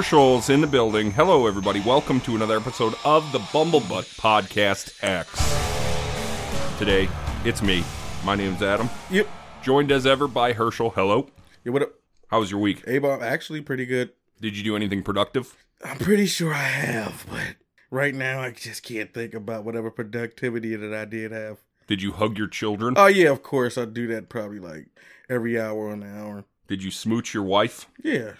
Herschel's in the building. Hello, everybody. Welcome to another episode of the Bumblebutt Podcast X. Today, it's me. My name's Adam. Yep. Joined as ever by Herschel. Hello. Yeah, what up? How was your week? A-Bomb, actually pretty good. Did you do anything productive? I'm pretty sure I have, but right now I just can't think about whatever productivity that I did have. Did you hug your children? Oh yeah, of course I do that probably like every hour on the hour. Did you smooch your wife? Yeah.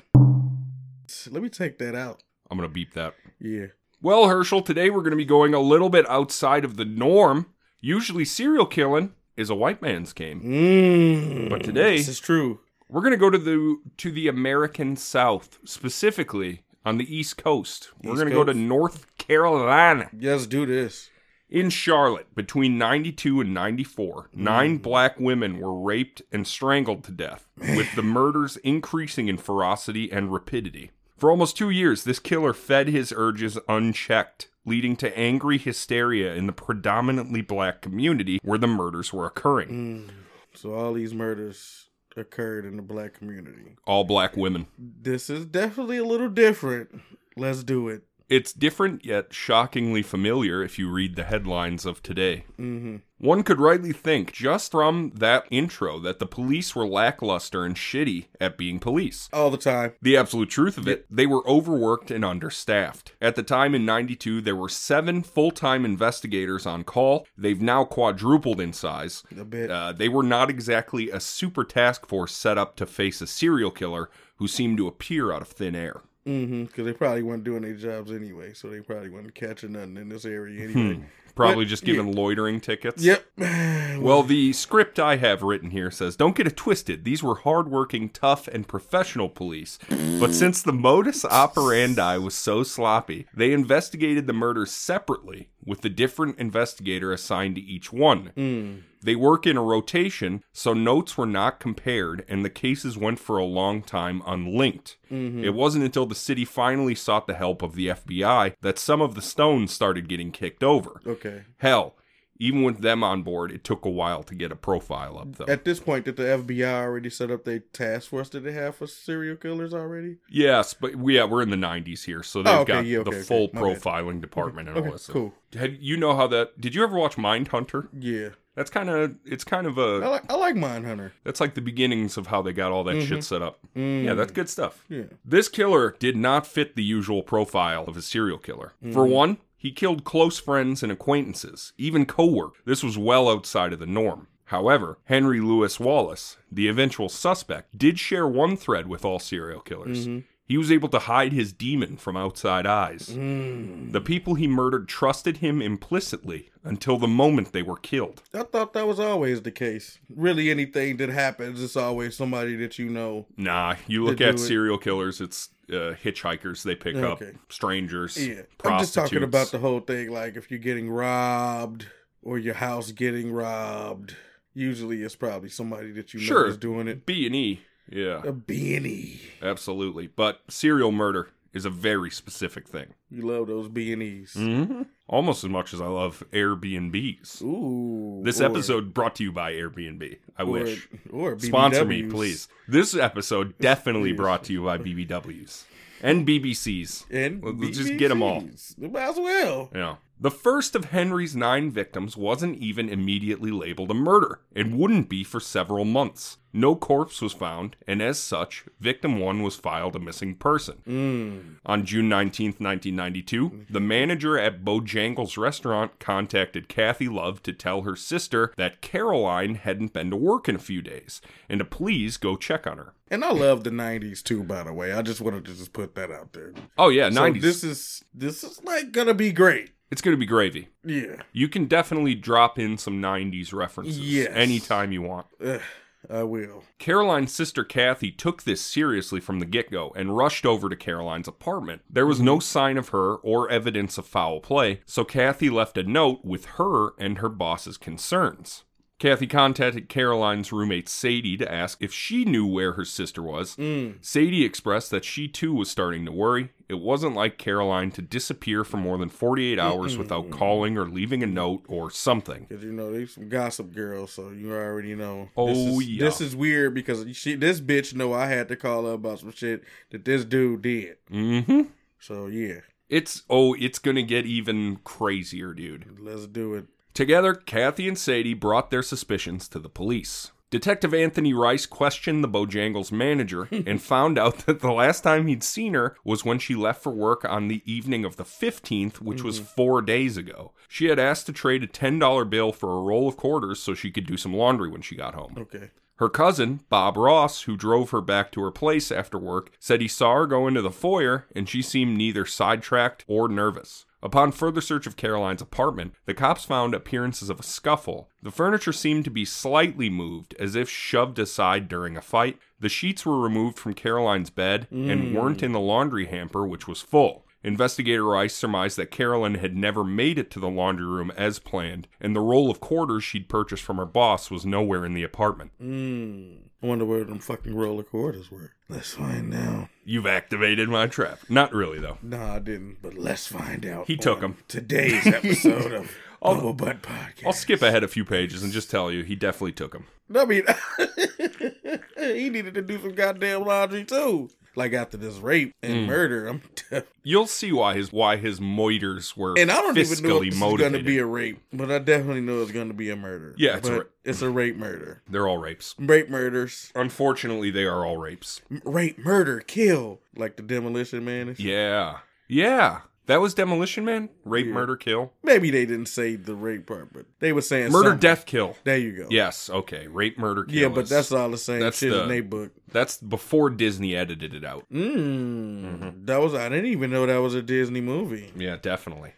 Let me take that out. I'm going to beep that. Yeah. Well, Herschel, today we're going to be going a little bit outside of the norm. Usually, serial killing is a white man's game. Mm, But today- this is true. We're going to go to the to the American South, specifically on the East Coast. We're going to go to North Carolina. Let's do this. In Charlotte, between 92 and 94, nine Mm. black women were raped and strangled to death, with the murders increasing in ferocity and rapidity. For almost two years, this killer fed his urges unchecked, leading to angry hysteria in the predominantly black community where the murders were occurring. Mm. So all these murders occurred in the black community. All black women. This is definitely a little different. Let's do it. It's different yet shockingly familiar if you read the headlines of today. hmm One could rightly think, just from that intro, that the police were lackluster and shitty at being police. All the time. The absolute truth of it, they were overworked and understaffed. At the time in 92, there were seven full time investigators on call. They've now quadrupled in size. A bit. Uh, they were not exactly a super task force set up to face a serial killer who seemed to appear out of thin air. Mm-hmm. Because they probably weren't doing their jobs anyway, so they probably weren't catching nothing in this area Hmm. anyway. Probably just giving loitering tickets. Yep. Well, the script I have written here says don't get it twisted. These were hardworking, tough, and professional police. But since the modus operandi was so sloppy, they investigated the murders separately with a different investigator assigned to each one. Mm. They work in a rotation, so notes were not compared, and the cases went for a long time unlinked. Mhm. It wasn't until the city finally sought the help of the FBI that some of the stones started getting kicked over. Okay. Hell, even with them on board, it took a while to get a profile up, though. At this point, did the FBI already set up their task force that they have for serial killers already? yes, but we, yeah, we're in the 90s here, so they've Oh, okay, got yeah, okay, the okay. full My bad. profiling department and all this. cool. Had, you know how that? Did you ever watch Mindhunter? Yeah. That's kind of it's kind of a. I like I like Mindhunter. that's like the beginnings of how they got all that shit set up. Mm. Yeah, that's good stuff. Yeah. This killer did not fit the usual profile of a serial killer. For Mm-hmm. one, he killed close friends and acquaintances, even co-workers. This was well outside of the norm. However, Henry Louis Wallace, the eventual suspect, did share one thread with all serial killers. Mm-hmm. He was able to hide his demon from outside eyes. Mm. The people he murdered trusted him implicitly until the moment they were killed. I thought that was always the case. Really, anything that happens, it's always somebody that you know. Nah, you look at serial killers, it's uh, hitchhikers they pick up, strangers, Yeah. I'm just talking about the whole thing. Like if you're getting robbed or your house getting robbed, usually it's probably somebody that you know is doing it. B and E. Yeah, A beanie. absolutely. But serial murder is a very specific thing. You love those beanies. Mm-hmm. Almost as much as I love Airbnbs. Ooh. This or- episode brought to you by Airbnb. I or, wish. Or Sponsor me, please. This episode definitely brought to you by BBWs and BBCs. And we'll just get 'em all. Might as well. Yeah. The first of Henry's nine victims wasn't even immediately labeled a murder, and wouldn't be for several months. No corpse was found, and as such, victim one was filed a missing person. Mm. On June 19th, 1992, the manager at Bojangles restaurant contacted Kathy Love to tell her sister that Caroline hadn't been to work in a few days, and to please go check on her. And I love the '90s too. By the way, I just wanted to just put that out there. Oh yeah, So 90s. this is this is like gonna be great. It's going to be gravy. Yeah. You can definitely drop in some 90s references Yes. anytime you want. Ugh, I will. Caroline's sister Kathy took this seriously from the get go and rushed over to Caroline's apartment. There was no sign of her or evidence of foul play, so Kathy left a note with her and her boss's concerns. Kathy contacted Caroline's roommate Sadie to ask if she knew where her sister was. Sadie expressed that she too was starting to worry. It wasn't like Caroline to disappear for more than 48 hours without calling or leaving a note or something. Cause you know they some gossip girls, so you already know. Oh, this is, yeah. This is weird because she, this bitch know I had to call her about some shit that this dude did. hmm So yeah, It's, oh, it's gonna get even crazier, dude. let's do it. Together, Kathy and Sadie brought their suspicions to the police. Detective Anthony Rice questioned the Bojangles manager and found out that the last time he'd seen her was when she left for work on the evening of the 15th, which was mm-hmm. four days ago. She had asked to trade a $10 bill for a roll of quarters so she could do some laundry when she got home. Okay. Her cousin, Bob Ross, who drove her back to her place after work, said he saw her go into the foyer and she seemed neither sidetracked or nervous. Upon further search of Caroline's apartment, the cops found appearances of a scuffle. The furniture seemed to be slightly moved, as if shoved aside during a fight. The sheets were removed from Caroline's bed and mm. weren't in the laundry hamper, which was full. Investigator Rice surmised that Carolyn had never made it to the laundry room as planned, and the roll of quarters she'd purchased from her boss was nowhere in the apartment. Mm. I wonder where them fucking roll of quarters were. Let's find out. You've activated my trap. Not really, though. No, I didn't, but let's find out. He took them. Today's episode of I'll- Bubble Butt Podcast. I'll skip ahead a few pages and just tell you he definitely took them. I mean, he needed to do some goddamn laundry too. Like after this rape Mm. and murder, I'm You'll see why his why his moiters were and I don't even know if it's going to be a rape, but I definitely know it's going to be a murder. Yeah, it's a ra- it's a rape murder. They're all rapes. Rape murders, Unfortunately, they are all rapes. M- rape, murder, kill, like the demolition man. Yeah. Yeah. That was Demolition Man? Rape, Yeah. murder, kill? Maybe they didn't say the rape part, but they were saying Murder, something. death, kill. There you go. Yes, okay. Rape, murder, kill. yeah, but is- that's all the same that's shit the- in they book. that's before Disney edited it out. Mm, Mm-hmm. that was I didn't even know that was a Disney movie. Yeah, definitely.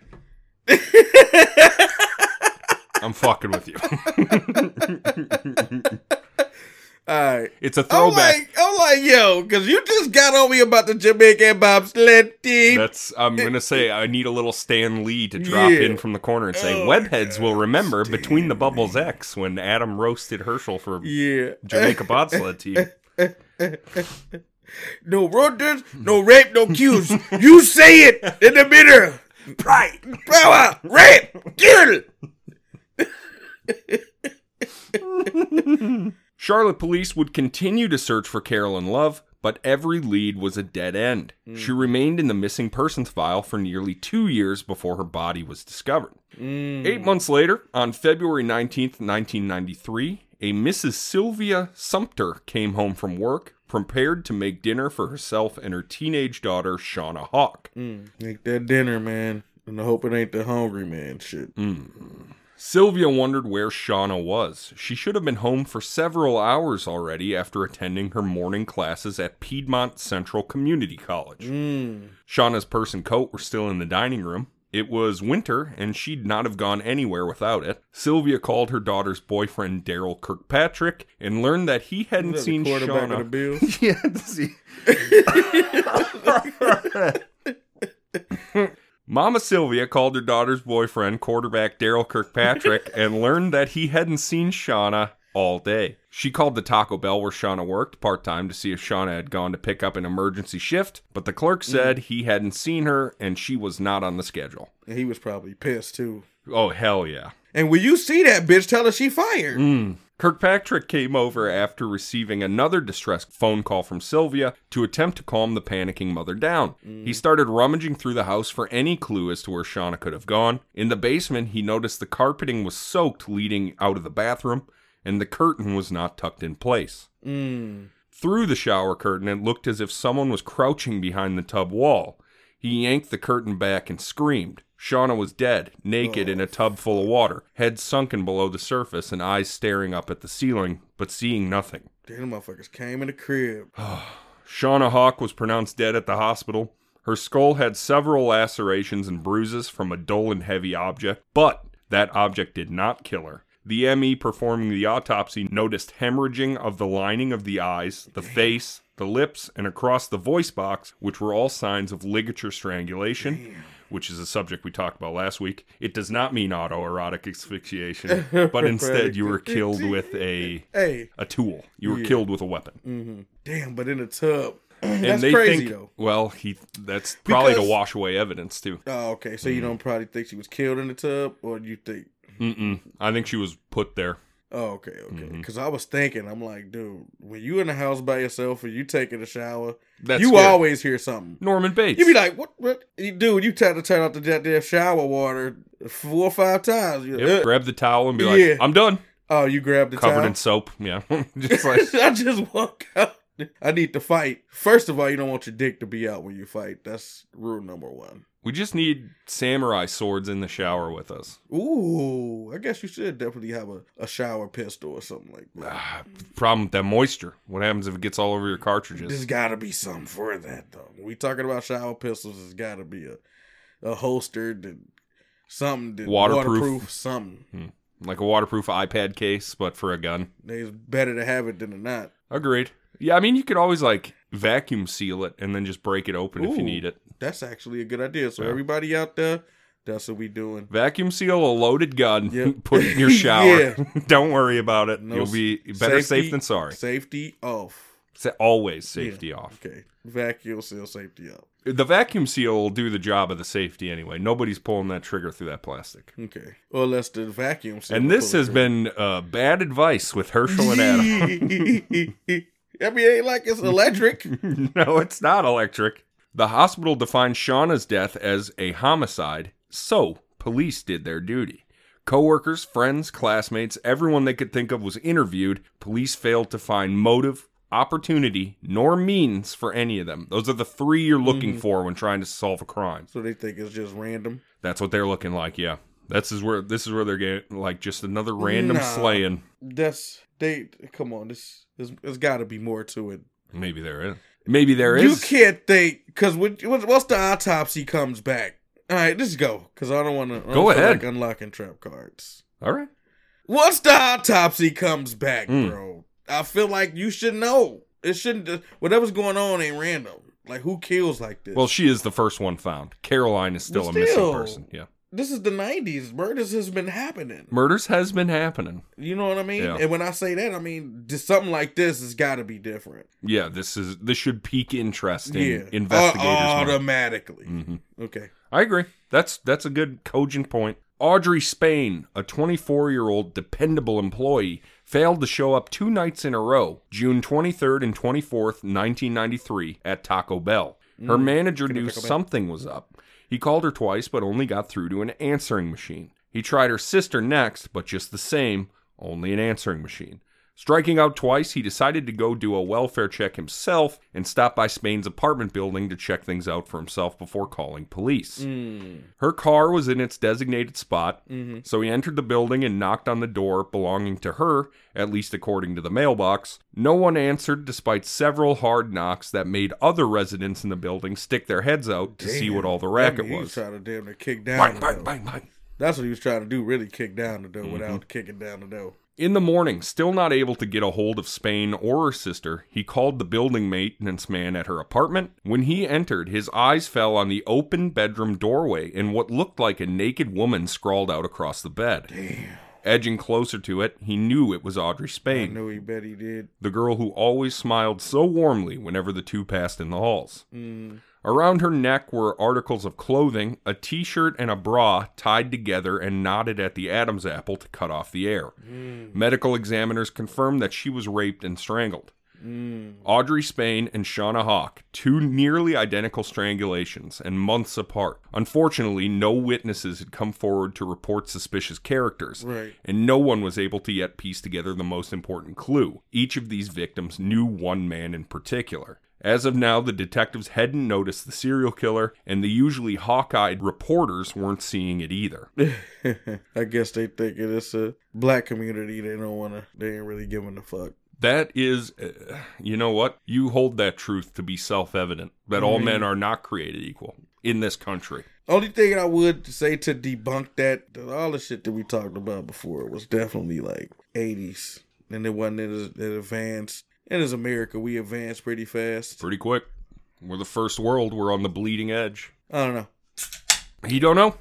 I'm fucking with you. All right. it's a I'm throwback. like, I'm like, yo, because you just got on me about the Jamaican bobsled team. That's I'm gonna say I need a little Stan Lee to drop Yeah. in from the corner and say Oh, webheads will remember between the bubbles X when Adam roasted Herschel for yeah. Jamaica bobsled team. no roaders, no rape, no cues. you say it in the middle. Pride, power, rape, kill. Charlotte police would continue to search for Carolyn Love, but every lead was a dead end. Hmm. She remained in the missing persons file for nearly two years before her body was discovered. Hmm. Eight months later, on February 19th, 1993, a Mrs. Sylvia Sumter came home from work, prepared to make dinner for herself and her teenage daughter, Shauna Hawk. Hmm. Make that dinner, man. And I hope it ain't the hungry man shit. Sylvia wondered where Shauna was. She should have been home for several hours already after attending her morning classes at Piedmont Central Community College. Shauna's purse and coat were still in the dining room. It was winter, and she'd not have gone anywhere without it. Sylvia called her daughter's boyfriend, Daryl Kirkpatrick, and learned that he hadn't that seen Shauna. of the Bills. yeah, see. Mama Sylvia called her daughter's boyfriend, quarterback Daryl Kirkpatrick, and learned that he hadn't seen Shauna all day. She called the Taco Bell where Shauna worked part time to see if Shauna had gone to pick up an emergency shift, but the clerk said he hadn't seen her and she was not on the schedule. And he was probably pissed too. Oh, hell yeah. And when you see that bitch, tell her she fired. Mm. Kirkpatrick came over after receiving another distress phone call from Sylvia to attempt to calm the panicking mother down. He started rummaging through the house for any clue as to where Shauna could have gone. In the basement, he noticed the carpeting was soaked leading out of the bathroom, and the curtain was not tucked in place. Mm. Through the shower curtain, it looked as if someone was crouching behind the tub wall. He yanked the curtain back and screamed. Shauna was dead, naked in a oh. tub full of water, head sunken below the surface and eyes staring up at the ceiling, but seeing nothing. Damn, motherfuckers came in the crib. Shauna Hawk was pronounced dead at the hospital. Her skull had several lacerations and bruises from a dull and heavy object, but that object did not kill her. The ME performing the autopsy noticed hemorrhaging of the lining of the eyes, the face, the lips, and across the voice box, which were all signs of ligature strangulation, which is a subject we talked about last week. It does not mean autoerotic asphyxiation, but instead you were killed with a Hey. a tool. You were Yeah. killed with a weapon. hmm Damn, but in a tub. And That's they crazy think, though. well, he that's probably to wash away evidence too. Oh, okay. So you Mm-hmm. don't probably think she was killed in the tub, or do you think? Mm-mm. I think she was put there. Oh, okay, okay. Because I was thinking, I'm like, dude, when you in the house by yourself or you taking a shower, That's you always hear something. Norman Bates. You be like, what? What? You, dude, you try to turn off the goddamn shower water four or five times. You, Yep, uh, grab the towel and be like, Yeah. "I'm done." oh, you grab the Covered towel. in soap. Yeah, just like I just walk out. I need to fight. First of all, you don't want your dick to be out when you fight. That's rule number one. We just need samurai swords in the shower with us. Ooh, I guess you should definitely have a, a shower pistol or something like that. Ah, problem with that moisture. What happens if it gets all over your cartridges? There's got to be something for that though. When we talking about shower pistols, there's got to be a a holster that something that Waterproof. waterproof something. like a waterproof iPad case, but for a gun. It's better to have it than to not. Agreed. Yeah, I mean, you could always like vacuum seal it and then just break it open if you need it. That's actually a good idea. So Yeah. everybody out there, that's what we doing. Vacuum seal a loaded gun, Yep. put it in your shower. Yeah. Don't worry about it. No You'll be better safety- safe than sorry. Safety off. Sa- Always safety off. Okay. Vacuum seal safety off. The vacuum seal will do the job of the safety anyway. Nobody's pulling that trigger through that plastic. Okay. Or unless the vacuum seal. And this has been uh, bad advice with Herschel and Adam. I mean, it ain't like it's electric. no, it's not electric. The hospital defined Shauna's death as a homicide, so police did their duty. Coworkers, friends, classmates, everyone they could think of was interviewed. Police failed to find motive, opportunity, nor means for any of them. Those are the three you're looking mm-hmm. for when trying to solve a crime. so they think it's just random. That's what they're looking like, yeah. This is where this is where they're getting like just another random Nah. slaying. That's they. Come on, this there's, there's got to be more to it. Maybe there is. Maybe there is. You can't think because once the autopsy comes back. All right, let's go because I don't want to Go ahead. Like unlocking trap cards. All right. Once the autopsy comes back, Mm. bro, I feel like you should know. It shouldn't. Whatever's going on ain't random. Like who kills like this? Well, she is the first one found. Caroline is still Well, a missing person. Yeah. This is the '90s. Murders has been happening. Murders has been happening. You know what I mean? Yeah. And when I say that, I mean just something like this has got to be different. Yeah, this is this should pique interest in yeah, investigators. Mind. automatically. Mhm. Okay. I agree. That's that's a good cogent point. Audrey Spain, a 24-year-old dependable employee, failed to show up two nights in a row, June 23rd and 24th, 1993, at Taco Bell. Her manager Get knew something was up. He called her twice, but only got through to an answering machine. He tried her sister next, but just the same, only an answering machine. Striking out twice, he decided to go do a welfare check himself and stop by Spain's apartment building to check things out for himself before calling police. Mm. Her car was in its designated spot, hmm so he entered the building and knocked on the door belonging to her, at least according to the mailbox. No one answered despite several hard knocks that made other residents in the building stick their heads out to see what all the racket He was was. trying to damn near kick down. Bang, bang, bang, bang. That's what he was trying to do. Really kick down the door Mm-hmm. without kicking down the door. In the morning, still not able to get a hold of Spain or her sister, he called the building maintenance man at her apartment. When he entered, his eyes fell on the open bedroom doorway and what looked like a naked woman scrawled out across the bed. Damn. Edging closer to it, he knew it was Audrey I Spain, knew he bet he did. the girl who always smiled so warmly whenever the two passed in the halls. Mm. Around her neck were articles of clothing, a t shirt, and a bra tied together and knotted at the Adam's apple to cut off the air. Mm. Medical examiners confirmed that she was raped and strangled. Mm. Audrey Spain and Shauna Hawk, two nearly identical strangulations and months apart. Unfortunately, no witnesses had come forward to report suspicious characters, Right. and no one was able to yet piece together the most important clue. Each of these victims knew one man in particular. As of now, the detectives hadn't noticed the serial killer, and the usually hawk eyed reporters weren't seeing it either. I guess they think it's a black community. They don't want to. They ain't really giving a fuck. That is, uh, you know what? You hold that truth to be self evident that all Mhm. men are not created equal in this country. Only thing I would say to debunk that, that all the shit that we talked about before was definitely like 80s. And it wasn't as, as advanced. And as America, we advanced pretty fast. Pretty quick. We're the first world. We're on the bleeding edge. I don't know. He don't know.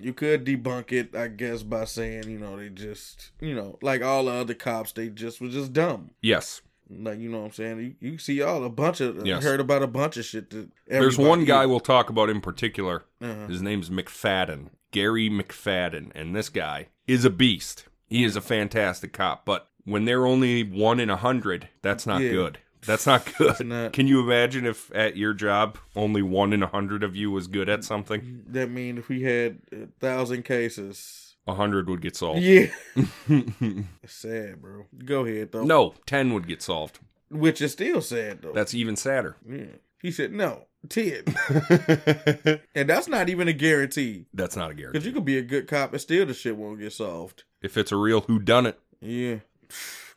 You could debunk it, I guess, by saying you know they just you know like all the other cops, they just was just dumb. Yes. Like you know what I'm saying. You, you see all a bunch of Yes. heard about a bunch of shit. That There's one guy we'll talk about in particular. Uh-huh. His name's McFadden, Gary McFadden, and this guy is a beast. He is a fantastic cop, but when they're only one in a hundred, that's not Yeah. good. That's not good. not. Can you imagine if at your job only one in a hundred of you was good at something? That mean if we had a thousand cases, A hundred would get solved. yeah, sad, bro. Go ahead though. no, ten would get solved. which is still sad though. That's even sadder. yeah. He said no, ten, and that's not even a guarantee. That's not a guarantee. Because you could be a good cop and still the shit won't get solved. If it's a real whodunit. Yeah,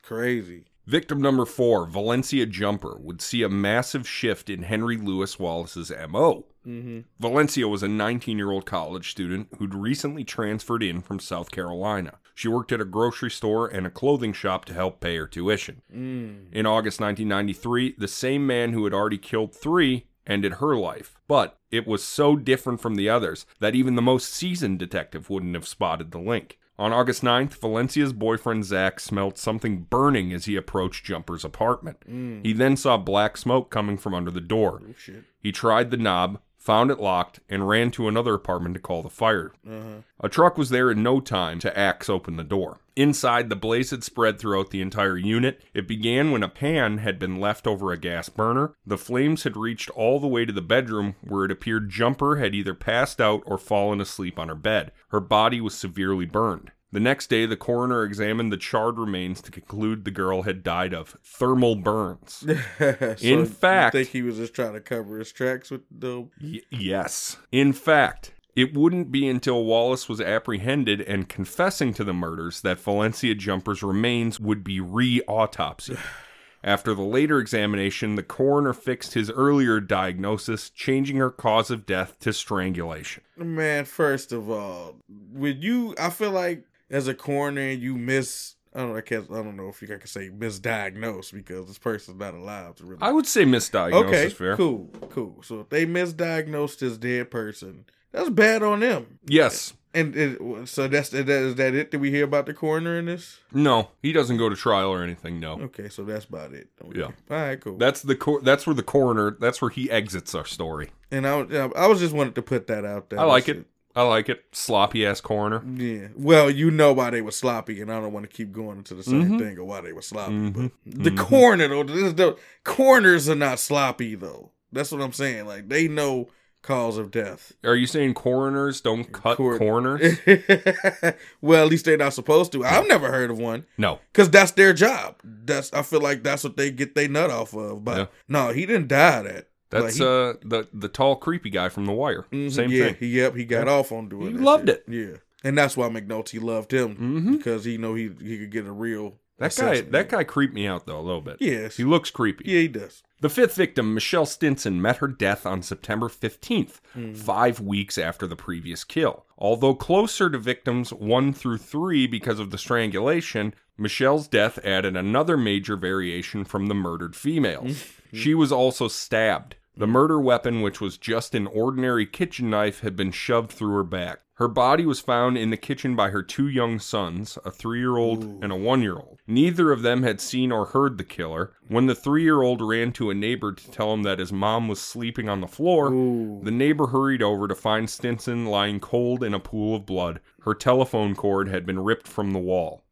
crazy. Victim number four, Valencia Jumper, would see a massive shift in Henry Louis Wallace's MO. Mm-hmm. Valencia was a 19 year old college student who'd recently transferred in from South Carolina. She worked at a grocery store and a clothing shop to help pay her tuition. Mm. In August 1993, the same man who had already killed three ended her life. But it was so different from the others that even the most seasoned detective wouldn't have spotted the link. On August 9th, Valencia's boyfriend Zach smelled something burning as he approached Jumper's apartment. Mm. He then saw black smoke coming from under the door. Oh. He tried the knob, found it locked, and ran to another apartment to call the fire. Uh-huh. A truck was there in no time to axe open the door. Inside, the blaze had spread throughout the entire unit. It began when a pan had been left over a gas burner. The flames had reached all the way to the bedroom, where it appeared Jumper had either passed out or fallen asleep on her bed. Her body was severely burned. The next day, the coroner examined the charred remains to conclude the girl had died of thermal burns. So In fact- think he was just trying to cover his tracks with the Y- yes. In fact, it wouldn't be until Wallace was apprehended and confessing to the murders that Valencia Jumper's remains would be re autopsied. After the later examination, the coroner fixed his earlier diagnosis, changing her cause of death to strangulation. man. First of all, would you, I feel like as a coroner, you miss. I don't know. I can't. I don't know if you can say misdiagnosed because this person's not alive to really. I would say misdiagnosis okay, is fair. cool, cool. So if they misdiagnosed this dead person, that's bad on them. Yes. And it, so that's that is that it? Did we hear about the coroner in this? No, he doesn't go to trial or anything. No. Okay, so that's about it. Okay. Yeah. All right, cool. That's the cor- that's where the coroner that's where he exits our story. and I, I was just wanted to put that out there. I like it. I like it. Sloppy ass coroner. Yeah. Well, you know why they were sloppy, and I don't want to keep going into the same Mhm. thing of why they were sloppy. Mhm. But the corner though, this, the corners are not sloppy though. That's what I'm saying. Like they know cause of death. Are you saying coroners don't cut Cor- corners? well, at least they're not supposed to. I've never heard of one No. because that's their job. That's I feel like that's what they get their nut off of. But Yeah. no, he didn't die that. That's he- uh the the tall creepy guy from The Wire. Mhm, Same yeah, thing. He, yep, he got off on doing. It. He loved shit. it. Yeah, and that's why McNulty loved him Mhm. because he know he he could get a real That guy that guy creeped me out though a little bit. Yes, He looks creepy. yeah, he does. The fifth victim, Michelle Stinson, met her death on September 15th, Hmm. five weeks after the previous kill. Although closer to victims one through three because of the strangulation, Michelle's death added another major variation from the murdered females. she was also stabbed. The murder weapon, which was just an ordinary kitchen knife, had been shoved through her back. Her body was found in the kitchen by her two young sons, a three year old and a one year old. Neither of them had seen or heard the killer. When the three year old ran to a neighbor to tell him that his mom was sleeping on the floor, Ooh. the neighbor hurried over to find Stinson lying cold in a pool of blood. Her telephone cord had been ripped from the wall.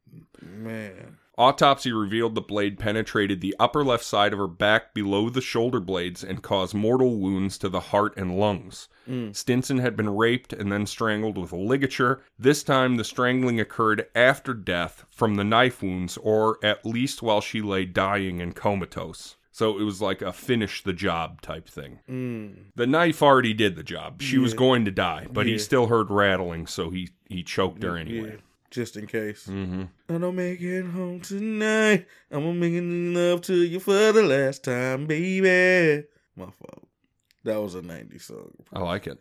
Man, Autopsy revealed the blade penetrated the upper left side of her back below the shoulder blades and caused mortal wounds to the heart and lungs. Stinson had been raped and then strangled with a ligature. This time, the strangling occurred after death from the knife wounds, or at least while she lay dying and comatose. So it was like a finish the job type thing. mm. The knife already did the job. She was going to die, but he still heard rattling, so he, he choked her anyway. yeah, just in case. hmm I don't make it home tonight. I'm making love to you for the last time, baby. My fault. That was a '90s song. I like it.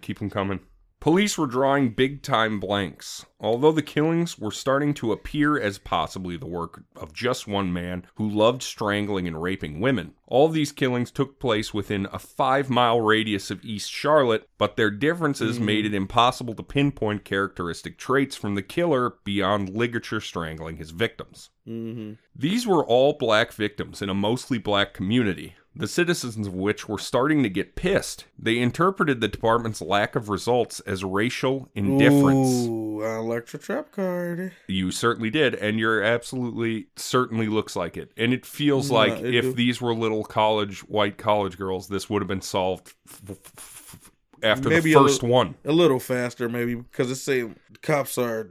Keep them coming. Police were drawing big time blanks. Although the killings were starting to appear as possibly the work of just one man who loved strangling and raping women, all these killings took place within a five mile radius of East Charlotte, but their differences made it impossible to pinpoint characteristic traits from the killer beyond ligature strangling his victims. Mm-hmm. These were all black victims in a mostly black community, the citizens of which were starting to get pissed. They interpreted the department's lack of results as racial indifference. Ooh, I like your trap card. You certainly did, and you're absolutely certainly looks like it. And it feels No, like it if do. these were little college white college girls, this would have been solved f- f- after Maybe the a first little- one. A little faster, maybe, because it's say cops are.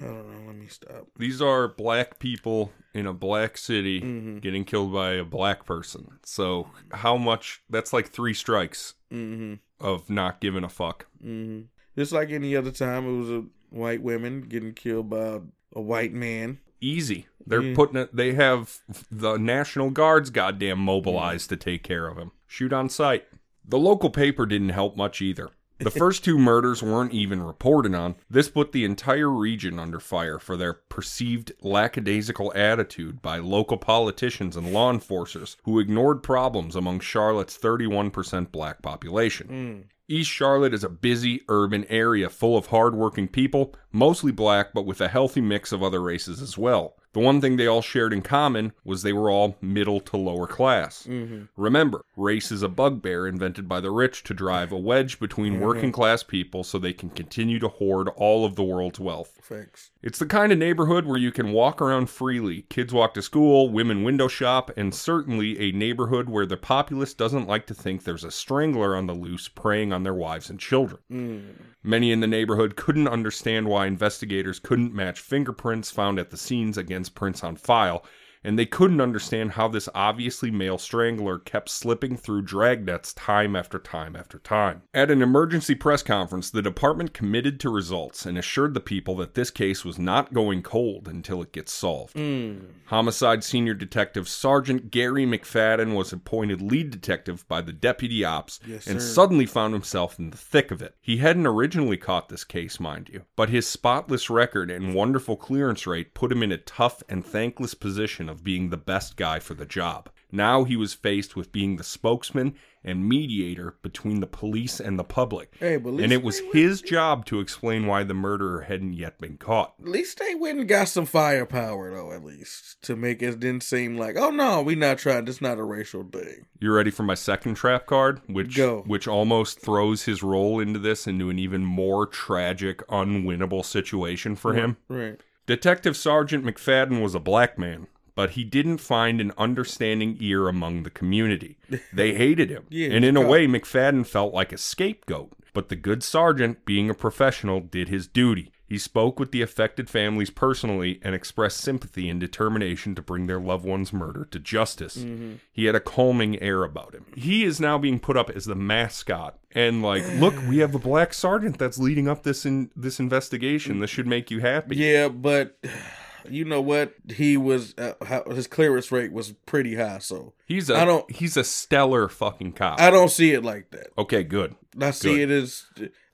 I don't know. Let me stop. These are black people in a black city Mm-hmm. getting killed by a black person. So how much? That's like three strikes Mm-hmm. of not giving a fuck. Mm-hmm. Just like any other time, it was a white women getting killed by a white man. Easy. They're Yeah. putting it. They have the National Guards goddamn mobilized to take care of him. Shoot on sight. The local paper didn't help much either. The first two murders weren't even reported on. This put the entire region under fire for their perceived lackadaisical attitude by local politicians and law enforcers who ignored problems among Charlotte's 31% black population. Hmm. East Charlotte is a busy urban area full of hardworking people, mostly black, but with a healthy mix of other races as well. The one thing they all shared in common was they were all middle to lower class. Mm-hmm. Remember, race is a bugbear invented by the rich to drive a wedge between working class people so they can continue to hoard all of the world's wealth. Facts. It's the kind of neighborhood where you can walk around freely. Kids walk to school, women window shop, and certainly a neighborhood where the populace doesn't like to think there's a strangler on the loose preying on their wives and children. Mm. Many in the neighborhood couldn't understand why investigators couldn't match fingerprints found at the scenes against prints on file, and they couldn't understand how this obviously male strangler kept slipping through dragnets time after time after time. At an emergency press conference, the department committed to results and assured the people that this case was not going cold until it gets solved. Hmm. Homicide Senior Detective Sergeant Gary McFadden was appointed lead detective by the deputy ops Yes, and suddenly found himself in the thick of it. He hadn't originally caught this case, mind you, but his spotless record and wonderful clearance rate put him in a tough and thankless position of being the best guy for the job. Now he was faced with being the spokesman and mediator between the police and the public. Hey, and it was his job to explain why the murderer hadn't yet been caught. At least they went and got some firepower, though. At least to make it didn't seem like, oh no, we not trying. This not a racial thing. You ready for my second trap card, which Go. which almost throws his role into this into an even more tragic, unwinnable situation for him? Right. Detective Sergeant McFadden was a black man, but he didn't find an understanding ear among the community. They hated him. Yeah, and in a way, McFadden felt like a scapegoat. But the good sergeant, being a professional, did his duty. He spoke with the affected families personally and expressed sympathy and determination to bring their loved one's murder to justice. Mm-hmm. He had a calming air about him. He is now being put up as the mascot. And like, look, we have a black sergeant that's leading up this in this investigation. This should make you happy. Yeah, but you know what? He was uh, his clearance rate was pretty high, so He's a I don't- he's a stellar fucking cop. I don't see it like that. okay, good. I see Good. it as,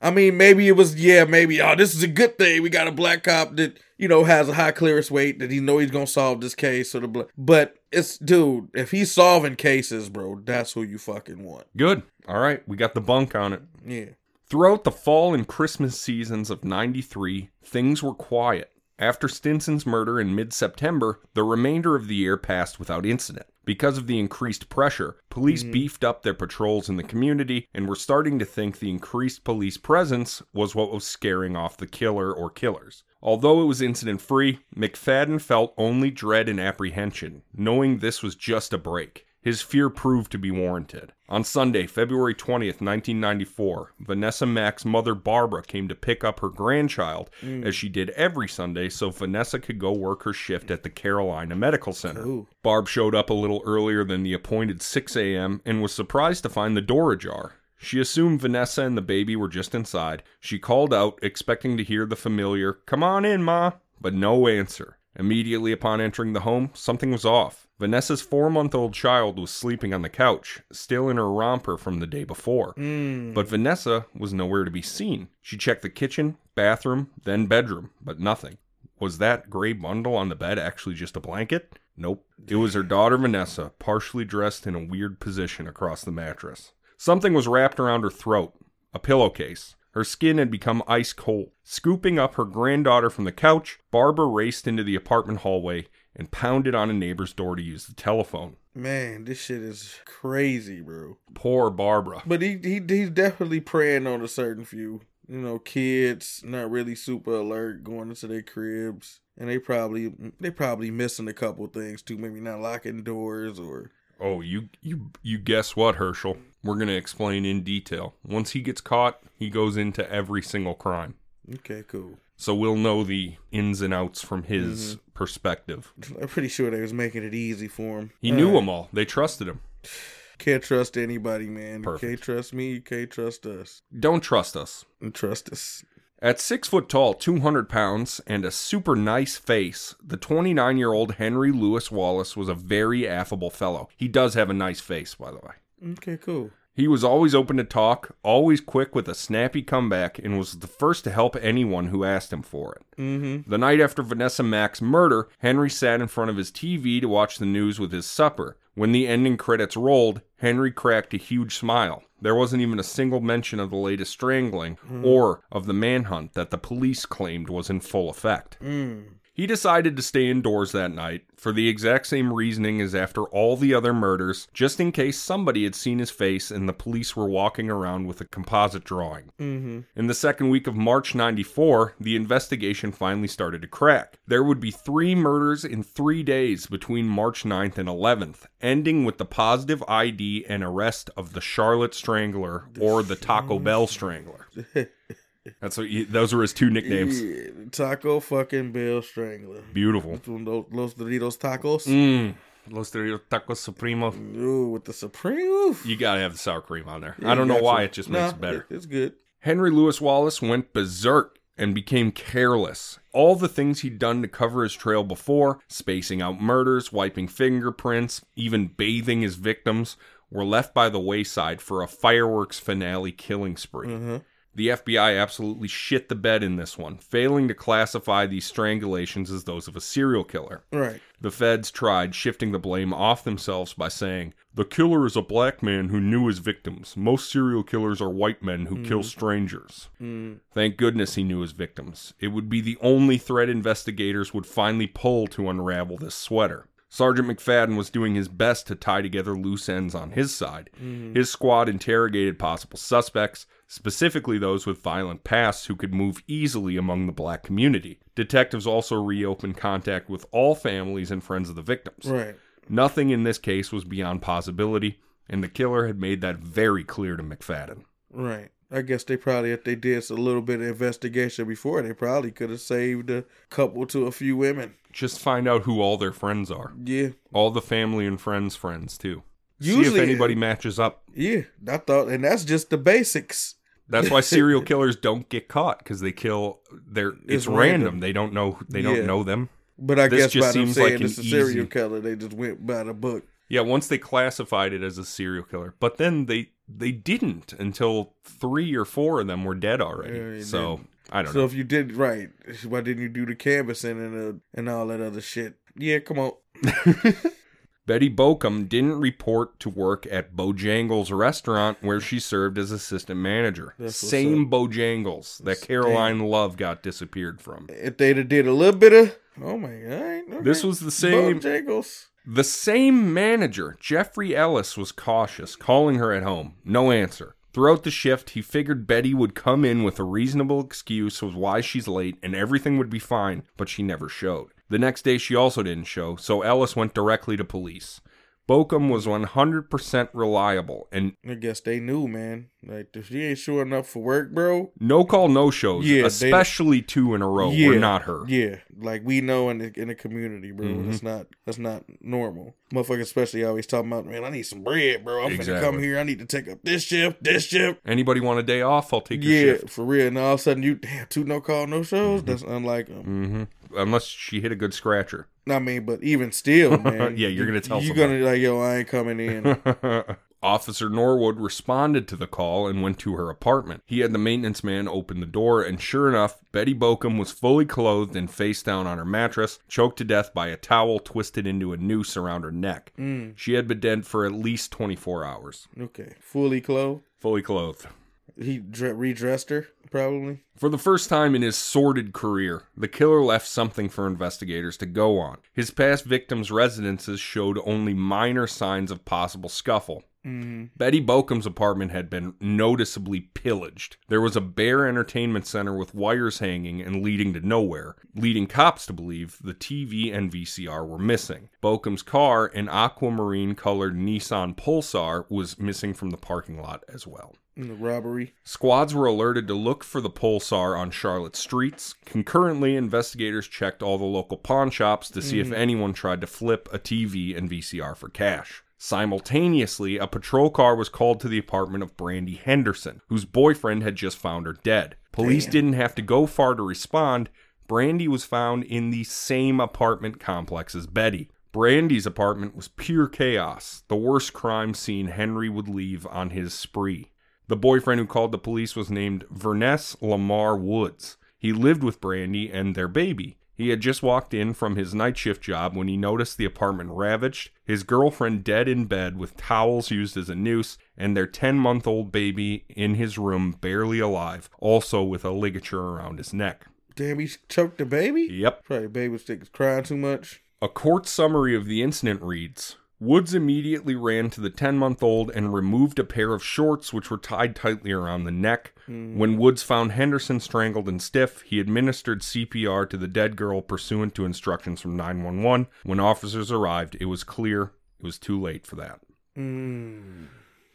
I mean, maybe it was, yeah, maybe, oh, this is a good thing. We got a black cop that, you know, has a high clearance rate that he know he's gonna solve this case. So the bla- but it's, dude, if he's solving cases, bro, that's who you fucking want. Good. All right, we got the bunk on it. Yeah. Throughout the fall and Christmas seasons of 93, things were quiet. After Stinson's murder in mid September, the remainder of the year passed without incident. Because of the increased pressure, police mm. beefed up their patrols in the community and were starting to think the increased police presence was what was scaring off the killer or killers. Although it was incident free, McFadden felt only dread and apprehension, knowing this was just a break. His fear proved to be warranted. On Sunday, February 20th, 1994, Vanessa Mack's mother Barbara came to pick up her grandchild, mm. as she did every Sunday, so Vanessa could go work her shift at the Carolina Medical Center. Ooh. Barb showed up a little earlier than the appointed 6 a.m. and was surprised to find the door ajar. She assumed Vanessa and the baby were just inside. She called out, expecting to hear the familiar, Come on in, Ma, but no answer. Immediately upon entering the home, something was off. Vanessa's four month old child was sleeping on the couch, still in her romper from the day before. Hmm. But Vanessa was nowhere to be seen. She checked the kitchen, bathroom, then bedroom, but nothing. Was that gray bundle on the bed actually just a blanket? Nope. It was her daughter Vanessa, partially dressed in a weird position across the mattress. Something was wrapped around her throat a pillowcase. Her skin had become ice cold. Scooping up her granddaughter from the couch, Barbara raced into the apartment hallway and pounded on a neighbor's door to use the telephone. Man, this shit is crazy, bro. Poor Barbara. But he, he he's definitely preying on a certain few. You know, kids not really super alert going into their cribs. And they probably they probably missing a couple things too. Maybe not locking doors or Oh, you you you guess what, Herschel? We're going to explain in detail. Once he gets caught, he goes into every single crime. Okay, cool. So we'll know the ins and outs from his Mm-hmm. perspective. I'm pretty sure they was making it easy for him. He All knew right. them all. They trusted him. Can't trust anybody, man. Perfect. You can't trust me. You can't trust us. Don't trust us. And trust us. At six foot tall, 200 pounds, and a super nice face, the 29 year old Henry Louis Wallace was a very affable fellow. He does have a nice face, by the way. Okay, cool. He was always open to talk, always quick with a snappy comeback, and was the first to help anyone who asked him for it. Mm-hmm. The night after Vanessa Mack's murder, Henry sat in front of his TV to watch the news with his supper. When the ending credits rolled, Henry cracked a huge smile. There wasn't even a single mention of the latest strangling or of the manhunt that the police claimed was in full effect. Mm. He decided to stay indoors that night for the exact same reasoning as after all the other murders, just in case somebody had seen his face and the police were walking around with a composite drawing. Mm-hmm. In the second week of March 94, the investigation finally started to crack. There would be three murders in three days between March 9th and 11th, ending with the positive ID and arrest of the Charlotte Strangler or the Taco Bell Strangler. That's what he, those were his two nicknames. Yeah, Taco fucking Bell Strangler. Beautiful. Those, Los Doritos tacos. Mmm. Los Doritos Tacos Supremo. Ooh, with the Supreme. Oof. You gotta have the sour cream on there. Yeah, I don't know gotcha. why, it just makes Nah, it better. It's good. Henry Louis Wallace went berserk and became careless. All the things he'd done to cover his trail before, spacing out murders, wiping fingerprints, even bathing his victims, were left by the wayside for a fireworks finale killing spree. Uh-huh. The FBI absolutely shit the bed in this one, failing to classify these strangulations as those of a serial killer. Right. The feds tried shifting the blame off themselves by saying, The killer is a black man who knew his victims. Most serial killers are white men who kill strangers. Mm. Thank goodness he knew his victims. It would be the only thread investigators would finally pull to unravel this sweater. Sergeant McFadden was doing his best to tie together loose ends on his side. His squad interrogated possible suspects, specifically those with violent pasts who could move easily among the black community. Detectives also reopened contact with all families and friends of the victims. Right. Nothing in this case was beyond possibility, and the killer had made that very clear to McFadden. Right. I guess they probably, if they did a little bit of investigation before, they probably could have saved a couple to a few women. Just find out who all their friends are. Yeah. All the family and friends' friends, too. See if anybody uh, matches up. Yeah. I thought, and that's just the basics. That's why serial killers don't get caught because they kill. They're it's, It's random. random. They don't know. They Yeah. don't know them. But I This guess just by them seems saying like it's a serial easy- killer, they just went by the book. Yeah, once they classified it as a serial killer, but then they they didn't until three or four of them were dead already. Yeah, so didn't. I don't know. So know. if you did right, why didn't you do the canvassing and uh, and all that other shit? Yeah, come on. Betty Baucom didn't report to work at Bojangles restaurant where she served as assistant manager. Same Bojangles that Caroline Love got disappeared from. If they'd have did a little bit of, oh my god, This was the same Bojangles. The same manager, Jeffrey Ellis, was cautious, calling her at home. No answer. Throughout the shift, he figured Betty would come in with a reasonable excuse of why she's late and everything would be fine, but she never showed. The next day, she also didn't show, so Ellis went directly to police. Baucom was 100% reliable, and I guess they knew, man. Like if she ain't showing up for work, bro. no call, no shows, Yeah, they- especially two in a row, yeah, were not her. Yeah, like we know in the in the community, bro. Mhm. That's not that's not normal. Motherfucker, especially always talking about, man. I need some bread, bro. I'm gonna come here. I need to take up this shift, this shift. Anybody want a day off? I'll take your Yeah, shift. for real. And all of a sudden, you damn two no call, no shows. Mhm. That's unlike them. hmm unless she hit a good scratcher. I mean, but even still, man. Yeah, you're gonna tell You're somebody. gonna like, yo, I ain't coming in. Officer Norwood responded to the call and went to her apartment. He had the maintenance man open the door, and sure enough, Betty Baucom was fully clothed and face down on her mattress, choked to death by a towel twisted into a noose around her neck. Mm. She had been dead for at least 24 hours. okay, fully clothed. Fully clothed. He dre- redressed her, probably. For the first time in his sordid career, the killer left something for investigators to go on. His past victims' residences showed only minor signs of possible scuffle. Mm-hmm. Betty Baucom's apartment had been noticeably pillaged. There was a bare entertainment center with wires hanging and leading to nowhere, leading cops to believe the TV and VCR were missing. Baucom's car, an aquamarine colored Nissan Pulsar, was missing from the parking lot as well. In the robbery. Squads were alerted to look for the Pulsar on Charlotte streets. Concurrently, investigators checked all the local pawn shops to see if mm-hmm. anyone tried to flip a TV and VCR for cash. Simultaneously, a patrol car was called to the apartment of Brandy Henderson, whose boyfriend had just found her dead. Police Damn. didn't have to go far to respond. Brandy was found in the same apartment complex as Betty. Brandy's apartment was pure chaos, the worst crime scene Henry would leave on his spree. The boyfriend who called the police was named Verness Lamar Woods. He lived with Brandy and their baby. He had just walked in from his night shift job when he noticed the apartment ravaged, his girlfriend dead in bed with towels used as a noose, and their 10 month old baby in his room barely alive, also with a ligature around his neck. Damn, he choked the baby? Yep. Probably baby was crying too much. A court summary of the incident reads Woods immediately ran to the 10 month old and removed a pair of shorts which were tied tightly around the neck. When Woods found Henderson strangled and stiff, he administered CPR to the dead girl pursuant to instructions from 911. When officers arrived, it was clear it was too late for that. Mm.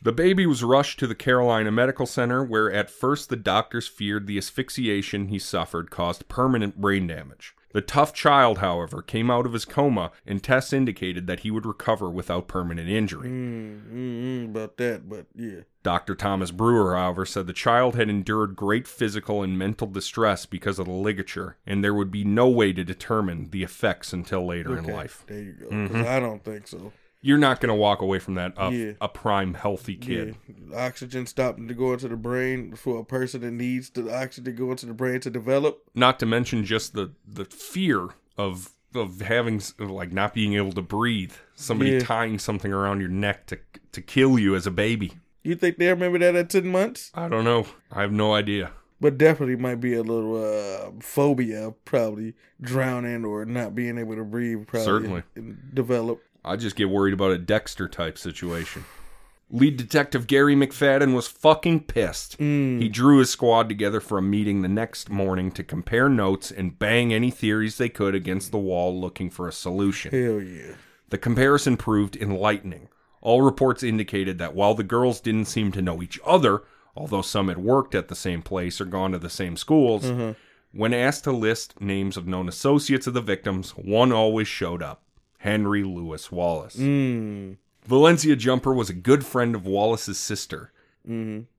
The baby was rushed to the Carolina Medical Center, where at first the doctors feared the asphyxiation he suffered caused permanent brain damage. The tough child, however, came out of his coma, and tests indicated that he would recover without permanent injury. Mm, mm, mm, about that, but yeah. Dr. Thomas Brewer, however, said the child had endured great physical and mental distress because of the ligature, and there would be no way to determine the effects until later in life. There you go. 'Cause I don't think so. You're not going to walk away from that a, Yeah. a prime, healthy kid. Yeah. Oxygen stopping to go into the brain for a person that needs the oxygen to go into the brain to develop. not to mention just the the fear of of having like not being able to breathe somebody Yeah. tying something around your neck to to kill you as a baby You think they remember that at 10 months? i don't know i have no idea But definitely might be a little uh, phobia, probably drowning or not being able to breathe. Probably Certainly. develop. I just get worried about a dexter type situation. Lead detective gary mcfadden was fucking pissed. Mm. He drew his squad together for a meeting the next morning to compare notes and bang any theories they could against the wall looking for a solution. Hell yeah. The comparison proved enlightening. All reports indicated that while the girls didn't seem to know each other, although some had worked at the same place or gone to the same schools, mm-hmm. when asked to list names of known associates of the victims, one always showed up Henry Louis Wallace. Mm. Valencia Jumper was a good friend of Wallace's sister.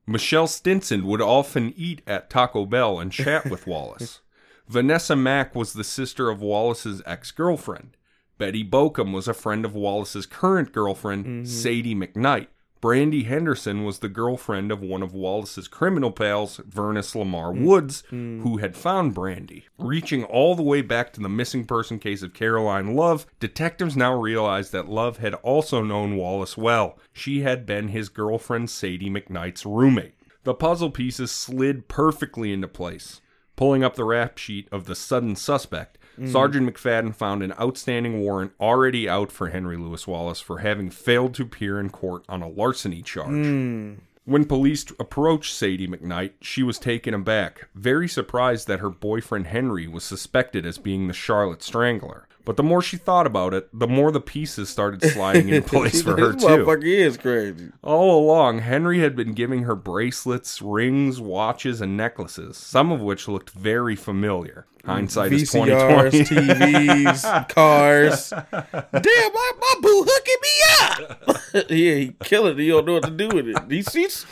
Michelle Stinson would often eat at Taco Bell and chat with Wallace. Vanessa Mack was the sister of Wallace's ex girlfriend. Betty Baucom was a friend of Wallace's current girlfriend, Sadie McKnight. Brandy Henderson was the girlfriend of one of Wallace's criminal pals, Vernus Lamar Woods, who had found Brandy. Reaching all the way back to the missing person case of Caroline Love, detectives now realized that Love had also known Wallace well. She had been his girlfriend Sadie McKnight's roommate. The puzzle pieces slid perfectly into place. Pulling up the rap sheet of the sudden suspect, Mm-hmm. Sergeant McFadden found an outstanding warrant already out for Henry Louis Wallace for having failed to appear in court on a larceny charge. Hmm. When police approached Sadie McKnight, she was taken aback, very surprised that her boyfriend Henry was suspected as being the Charlotte Strangler. But the more she thought about it, the more the pieces started sliding into place for her this too. motherfucker is crazy. All along, Henry had been giving her bracelets, rings, watches, and necklaces, some of which looked very familiar. Hindsight is twenty VCRs. TVs, cars. Damn, my, my boo hooking me up. yeah, he killing it. He don't know what to do with it. He's he's,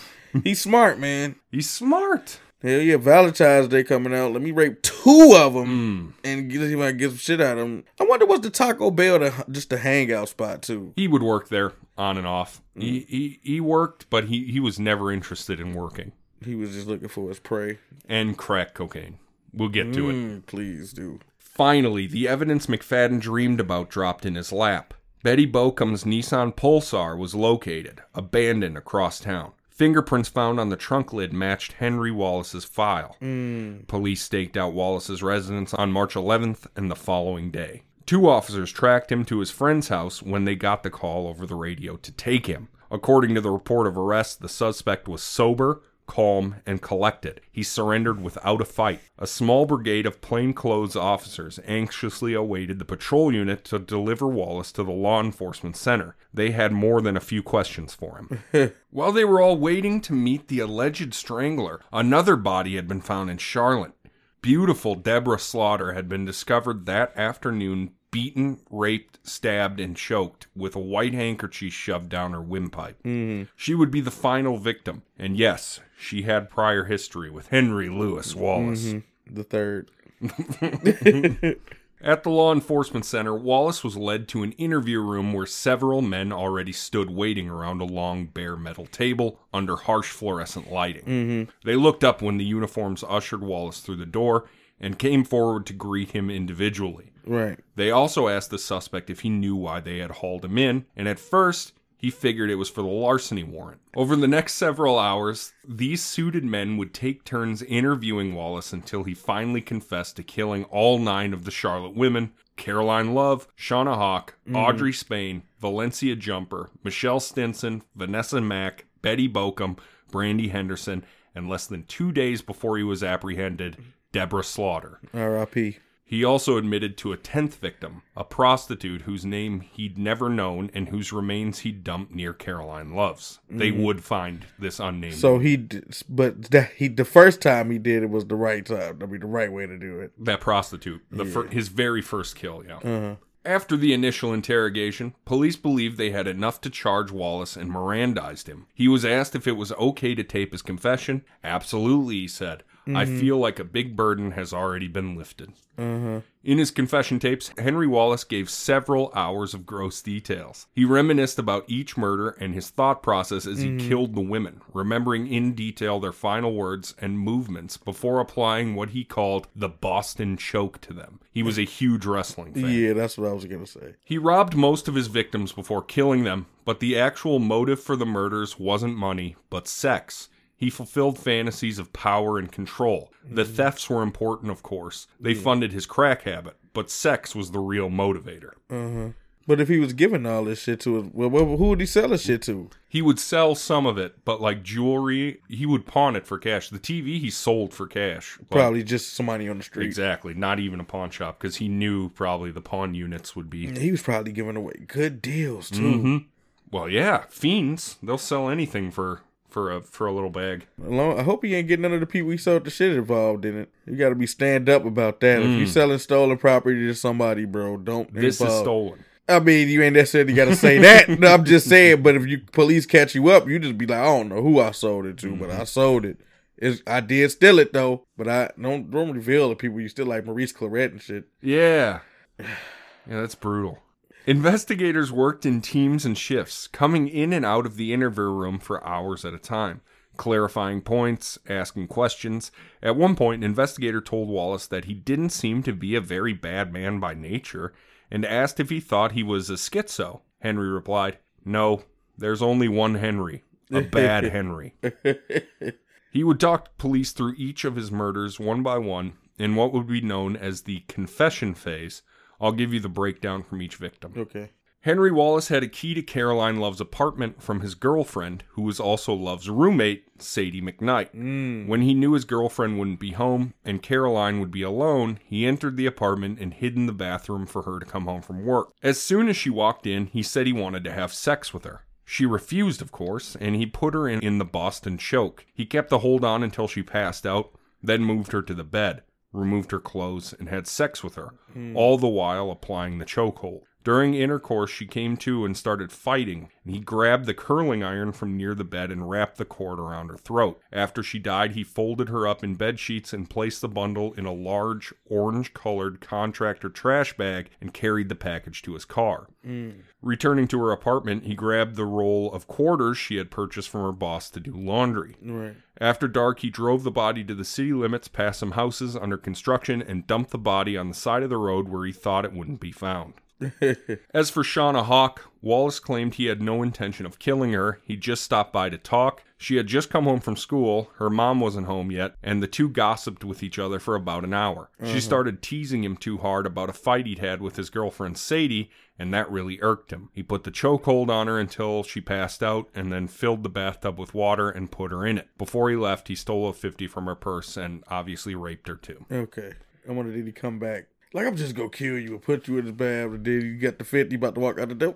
he's smart, man. He's smart. Hell yeah, Valentine's Day coming out. Let me rape two of them Mm. and get, see if I can get some shit out of them. I wonder what's the Taco Bell the, just a hangout spot too. He would work there on and off. Mm. He, he he worked, but he, he was never interested in working. He was just looking for his prey. And crack cocaine. We'll get to it. Mm, please do. Finally, the evidence McFadden dreamed about dropped in his lap. Betty Baucom's Nissan Pulsar was located, abandoned across town. Fingerprints found on the trunk lid matched Henry Wallace's file. Hmm. Police staked out Wallace's residence on March 11th and the following day. Two officers tracked him to his friend's house when they got the call over the radio to take him. According to the report of arrest, the suspect was sober, calm, and collected. He surrendered without a fight. A small brigade of plainclothes officers anxiously awaited the patrol unit to deliver Wallace to the law enforcement center. They had more than a few questions for him. While they were all waiting to meet the alleged strangler, another body had been found in Charlotte. Beautiful Deborah Slaughter had been discovered that afternoon, beaten, raped, stabbed, and choked with a white handkerchief shoved down her windpipe. Mm-hmm. She would be the final victim, and yes, she had prior history with Henry Louis Wallace. Mm-hmm. The third. At the law enforcement center, Wallace was led to an interview room where several men already stood waiting around a long bare metal table under harsh fluorescent lighting. Mm-hmm. They looked up when the uniforms ushered Wallace through the door and came forward to greet him individually. Right. They also asked the suspect if he knew why they had hauled him in, and at first, he figured it was for the larceny warrant. Over the next several hours, these suited men would take turns interviewing Wallace until he finally confessed to killing all nine of the Charlotte women Caroline Love, Shauna Hawk, mm-hmm. Audrey Spain, Valencia Jumper, Michelle Stinson, Vanessa Mack, Betty Baucom, Brandy Henderson, and less than two days before he was apprehended, Deborah Slaughter. R.I.P. He also admitted to a tenth victim, a prostitute whose name he'd never known and whose remains he dumped near Caroline Love's. They mm-hmm. would find this unnamed. So he, d- but he the first time he did it was the right time. I mean, the right way to do it. that prostitute, the fir- his very first kill, yeah. Uh-huh. After the initial interrogation, police believed they had enough to charge Wallace and Mirandized him. He was asked if it was okay to tape his confession. Absolutely, he said. I mm-hmm. feel like a big burden has already been lifted. Mm-hmm. In his confession tapes, Henry Wallace gave several hours of gross details. He reminisced about each murder and his thought process as he mm-hmm. killed the women, remembering in detail their final words and movements before applying what he called the Boston choke to them. He was a huge wrestling fan. Yeah, that's what I was gonna say. He robbed most of his victims before killing them, but the actual motive for the murders wasn't money, but sex. He fulfilled fantasies of power and control. The thefts were important, of course. They funded his crack habit, but sex was the real motivator. But if he was giving all this shit to, well, well, who would he sell his shit to? He would sell some of it, but like jewelry, he would pawn it for cash. The TV he sold for cash. Probably just somebody on the street. Exactly, not even a pawn shop because he knew probably the pawn units would be. He was probably giving away good deals too. Mm-hmm. Well, yeah, fiends. They'll sell anything for for a for a little bag. I hope he ain't getting none of the people he sold the shit involved in it. You got to be stand up about that. If you selling stolen property to somebody, bro, don't. Mm. This is stolen. I mean, you ain't necessarily got to say that. No, I'm just saying. But if you police catch you up, you just be like, I don't know who I sold it to, but Mm-hmm. I sold it. It's, I did steal it though, but I don't don't reveal the people you still like Maurice Clarett and shit. Yeah. Yeah, that's brutal. Investigators worked in teams and shifts, coming in and out of the interview room for hours at a time, clarifying points, asking questions. At one point, an investigator told Wallace that he didn't seem to be a very bad man by nature and asked if he thought he was a schizo. Henry replied, No, there's only one Henry, a bad Henry. He would talk to police through each of his murders one by one in what would be known as the confession phase. I'll give you the breakdown from each victim. Okay. Henry Wallace had a key to Caroline Love's apartment from his girlfriend, who was also Love's roommate, Sadie McKnight. Mm. When he knew his girlfriend wouldn't be home and Caroline would be alone, he entered the apartment and hid in the bathroom for her to come home from work. As soon as she walked in, he said he wanted to have sex with her. She refused, of course, and he put her in, in the Boston choke. He kept the hold on until she passed out, then moved her to the bed, removed her clothes, and had sex with her, all the while applying the chokehold. During intercourse, she came to and started fighting, and he grabbed the curling iron from near the bed and wrapped the cord around her throat. After she died, he folded her up in bed sheets and placed the bundle in a large, orange colored contractor trash bag and carried the package to his car. Mm. Returning to her apartment, he grabbed the roll of quarters she had purchased from her boss to do laundry. Right. After dark, he drove the body to the city limits, past some houses under construction, and dumped the body on the side of the road where he thought it wouldn't be found. As for Shauna Hawk, Wallace claimed he had no intention of killing her. He just stopped by to talk. She had just come home from school, her mom wasn't home yet, and the two gossiped with each other for about an hour. She mm-hmm. started teasing him too hard about a fight he'd had with his girlfriend Sadie, and that really irked him. He put the chokehold on her until she passed out and then filled the bathtub with water and put her in it. Before he left, he stole a 50 from her purse and obviously raped her too. Okay. I wonder did he come back? Like I'm just gonna kill you and put you in his bath and then you got the fifty about to walk out the door.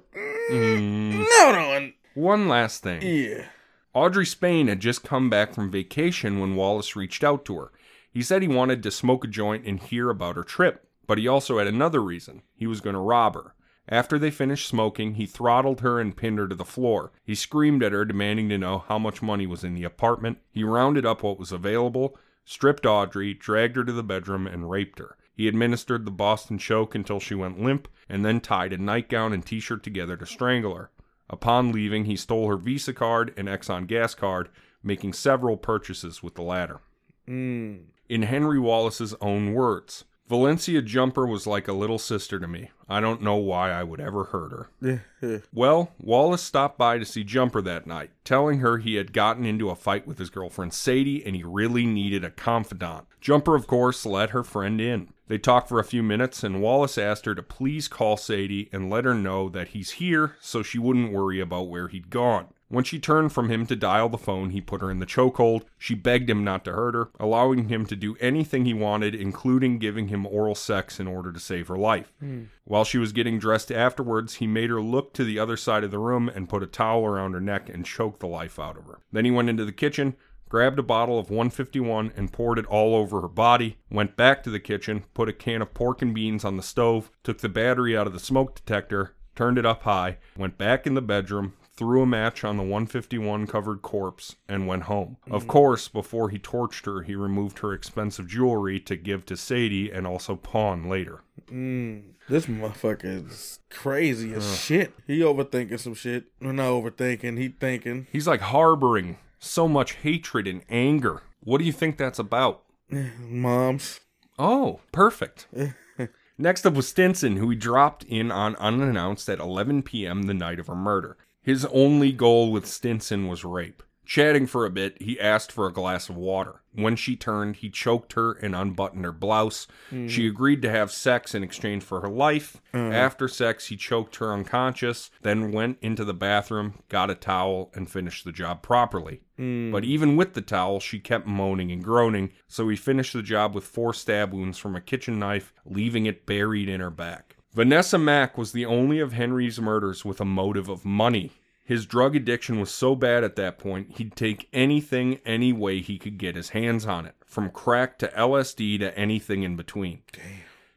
Mm, No, no, One last thing. yeah. Audrey Spain had just come back from vacation when Wallace reached out to her. He said he wanted to smoke a joint and hear about her trip, but he also had another reason. He was going to rob her. After they finished smoking, he throttled her and pinned her to the floor. He screamed at her, demanding to know how much money was in the apartment. He rounded up what was available, stripped Audrey, dragged her to the bedroom, and raped her. He administered the Boston choke until she went limp, and then tied a nightgown and t shirt together to strangle her. Upon leaving, he stole her Visa card and Exxon gas card, making several purchases with the latter. Mm. In Henry Wallace's own words, Valencia Jumper was like a little sister to me. I don't know why I would ever hurt her. Well, Wallace stopped by to see Jumper that night, telling her he had gotten into a fight with his girlfriend Sadie and he really needed a confidant. Jumper, of course, let her friend in. They talked for a few minutes, and Wallace asked her to please call Sadie and let her know that he's here so she wouldn't worry about where he'd gone. When she turned from him to dial the phone, he put her in the chokehold. She begged him not to hurt her, allowing him to do anything he wanted, including giving him oral sex in order to save her life. Hmm. While she was getting dressed afterwards, he made her look to the other side of the room and put a towel around her neck and choked the life out of her. Then he went into the kitchen, grabbed a bottle of 151 and poured it all over her body, went back to the kitchen, put a can of pork and beans on the stove, took the battery out of the smoke detector, turned it up high, went back in the bedroom, threw a match on the 151 covered corpse, and went home. Of course, before he torched her, he removed her expensive jewelry to give to Sadie and also pawn later. Mm. This motherfucker is crazy as shit. He overthinking some shit. Well, not overthinking. He thinking. He's like harboring so much hatred and anger. What do you think that's about? Moms. Oh, perfect. Next up was Stinson, who he dropped in on unannounced at 11 p.m. the night of her murder. His only goal with Stinson was rape. Chatting for a bit, he asked for a glass of water. When she turned, he choked her and unbuttoned her blouse. Mm. She agreed to have sex in exchange for her life. Mm. After sex, he choked her unconscious, then went into the bathroom, got a towel, and finished the job properly. Mm. But even with the towel, she kept moaning and groaning, so he finished the job with four stab wounds from a kitchen knife, leaving it buried in her back. Vanessa Mack was the only of Henry's murders with a motive of money. His drug addiction was so bad at that point, he'd take anything, any way he could get his hands on it, from crack to LSD to anything in between. Damn.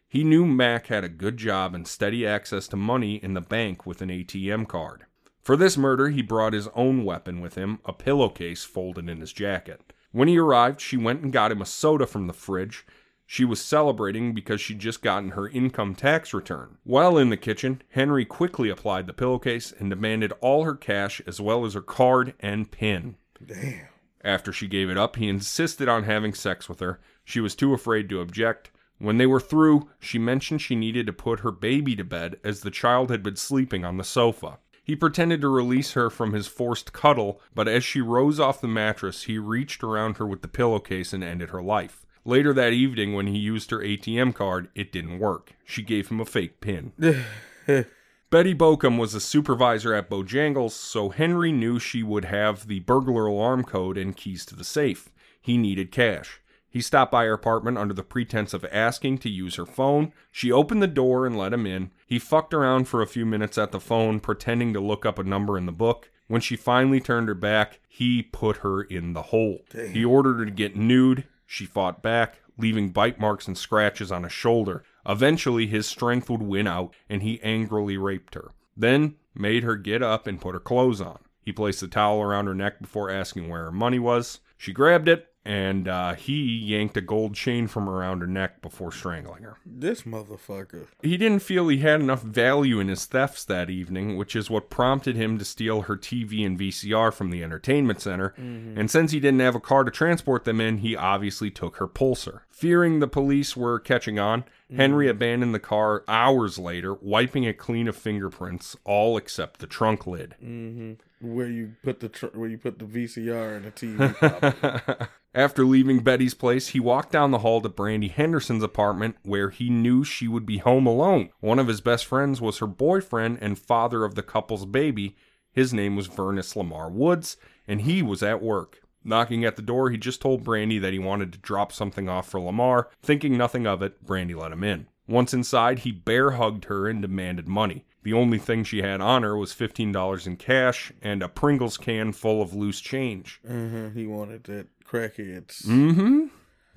He knew Mack had a good job and steady access to money in the bank with an ATM card. For this murder, he brought his own weapon with him, a pillowcase folded in his jacket. When he arrived, she went and got him a soda from the fridge. She was celebrating because she'd just gotten her income tax return. While in the kitchen, Henry quickly applied the pillowcase and demanded all her cash as well as her card and PIN. Damn. After she gave it up, he insisted on having sex with her. She was too afraid to object. When they were through, she mentioned she needed to put her baby to bed as the child had been sleeping on the sofa. He pretended to release her from his forced cuddle, but as she rose off the mattress, he reached around her with the pillowcase and ended her life. Later that evening, when he used her ATM card, it didn't work. She gave him a fake pin. Betty Baucom was a supervisor at Bojangles, so Henry knew she would have the burglar alarm code and keys to the safe. He needed cash. He stopped by her apartment under the pretense of asking to use her phone. She opened the door and let him in. He fucked around for a few minutes at the phone, pretending to look up a number in the book. When she finally turned her back, he put her in the hole. He ordered her to get nude. She fought back, leaving bite marks and scratches on his shoulder. Eventually, his strength would win out, and he angrily raped her. Then, made her get up and put her clothes on. He placed a towel around her neck before asking where her money was. She grabbed it, and uh, he yanked a gold chain from around her neck before strangling her. This motherfucker. He didn't feel he had enough value in his thefts that evening, which is what prompted him to steal her TV and VCR from the entertainment center. And since he didn't have a car to transport them in, he obviously took her pulsar. Fearing the police were catching on, Henry mm. abandoned the car hours later, wiping it clean of fingerprints, all except the trunk lid. Mm-hmm. Where you put the tr- where you put the VCR and the TV. After leaving Betty's place, he walked down the hall to Brandy Henderson's apartment where he knew she would be home alone. One of his best friends was her boyfriend and father of the couple's baby. His name was Vernus Lamar Woods, and he was at work. Knocking at the door, he just told Brandy that he wanted to drop something off for Lamar. Thinking nothing of it, Brandy let him in. Once inside, he bear hugged her and demanded money. The only thing she had on her was $15 in cash and a Pringles can full of loose change. uh-huh. He wanted that crackheads. Mm-hmm.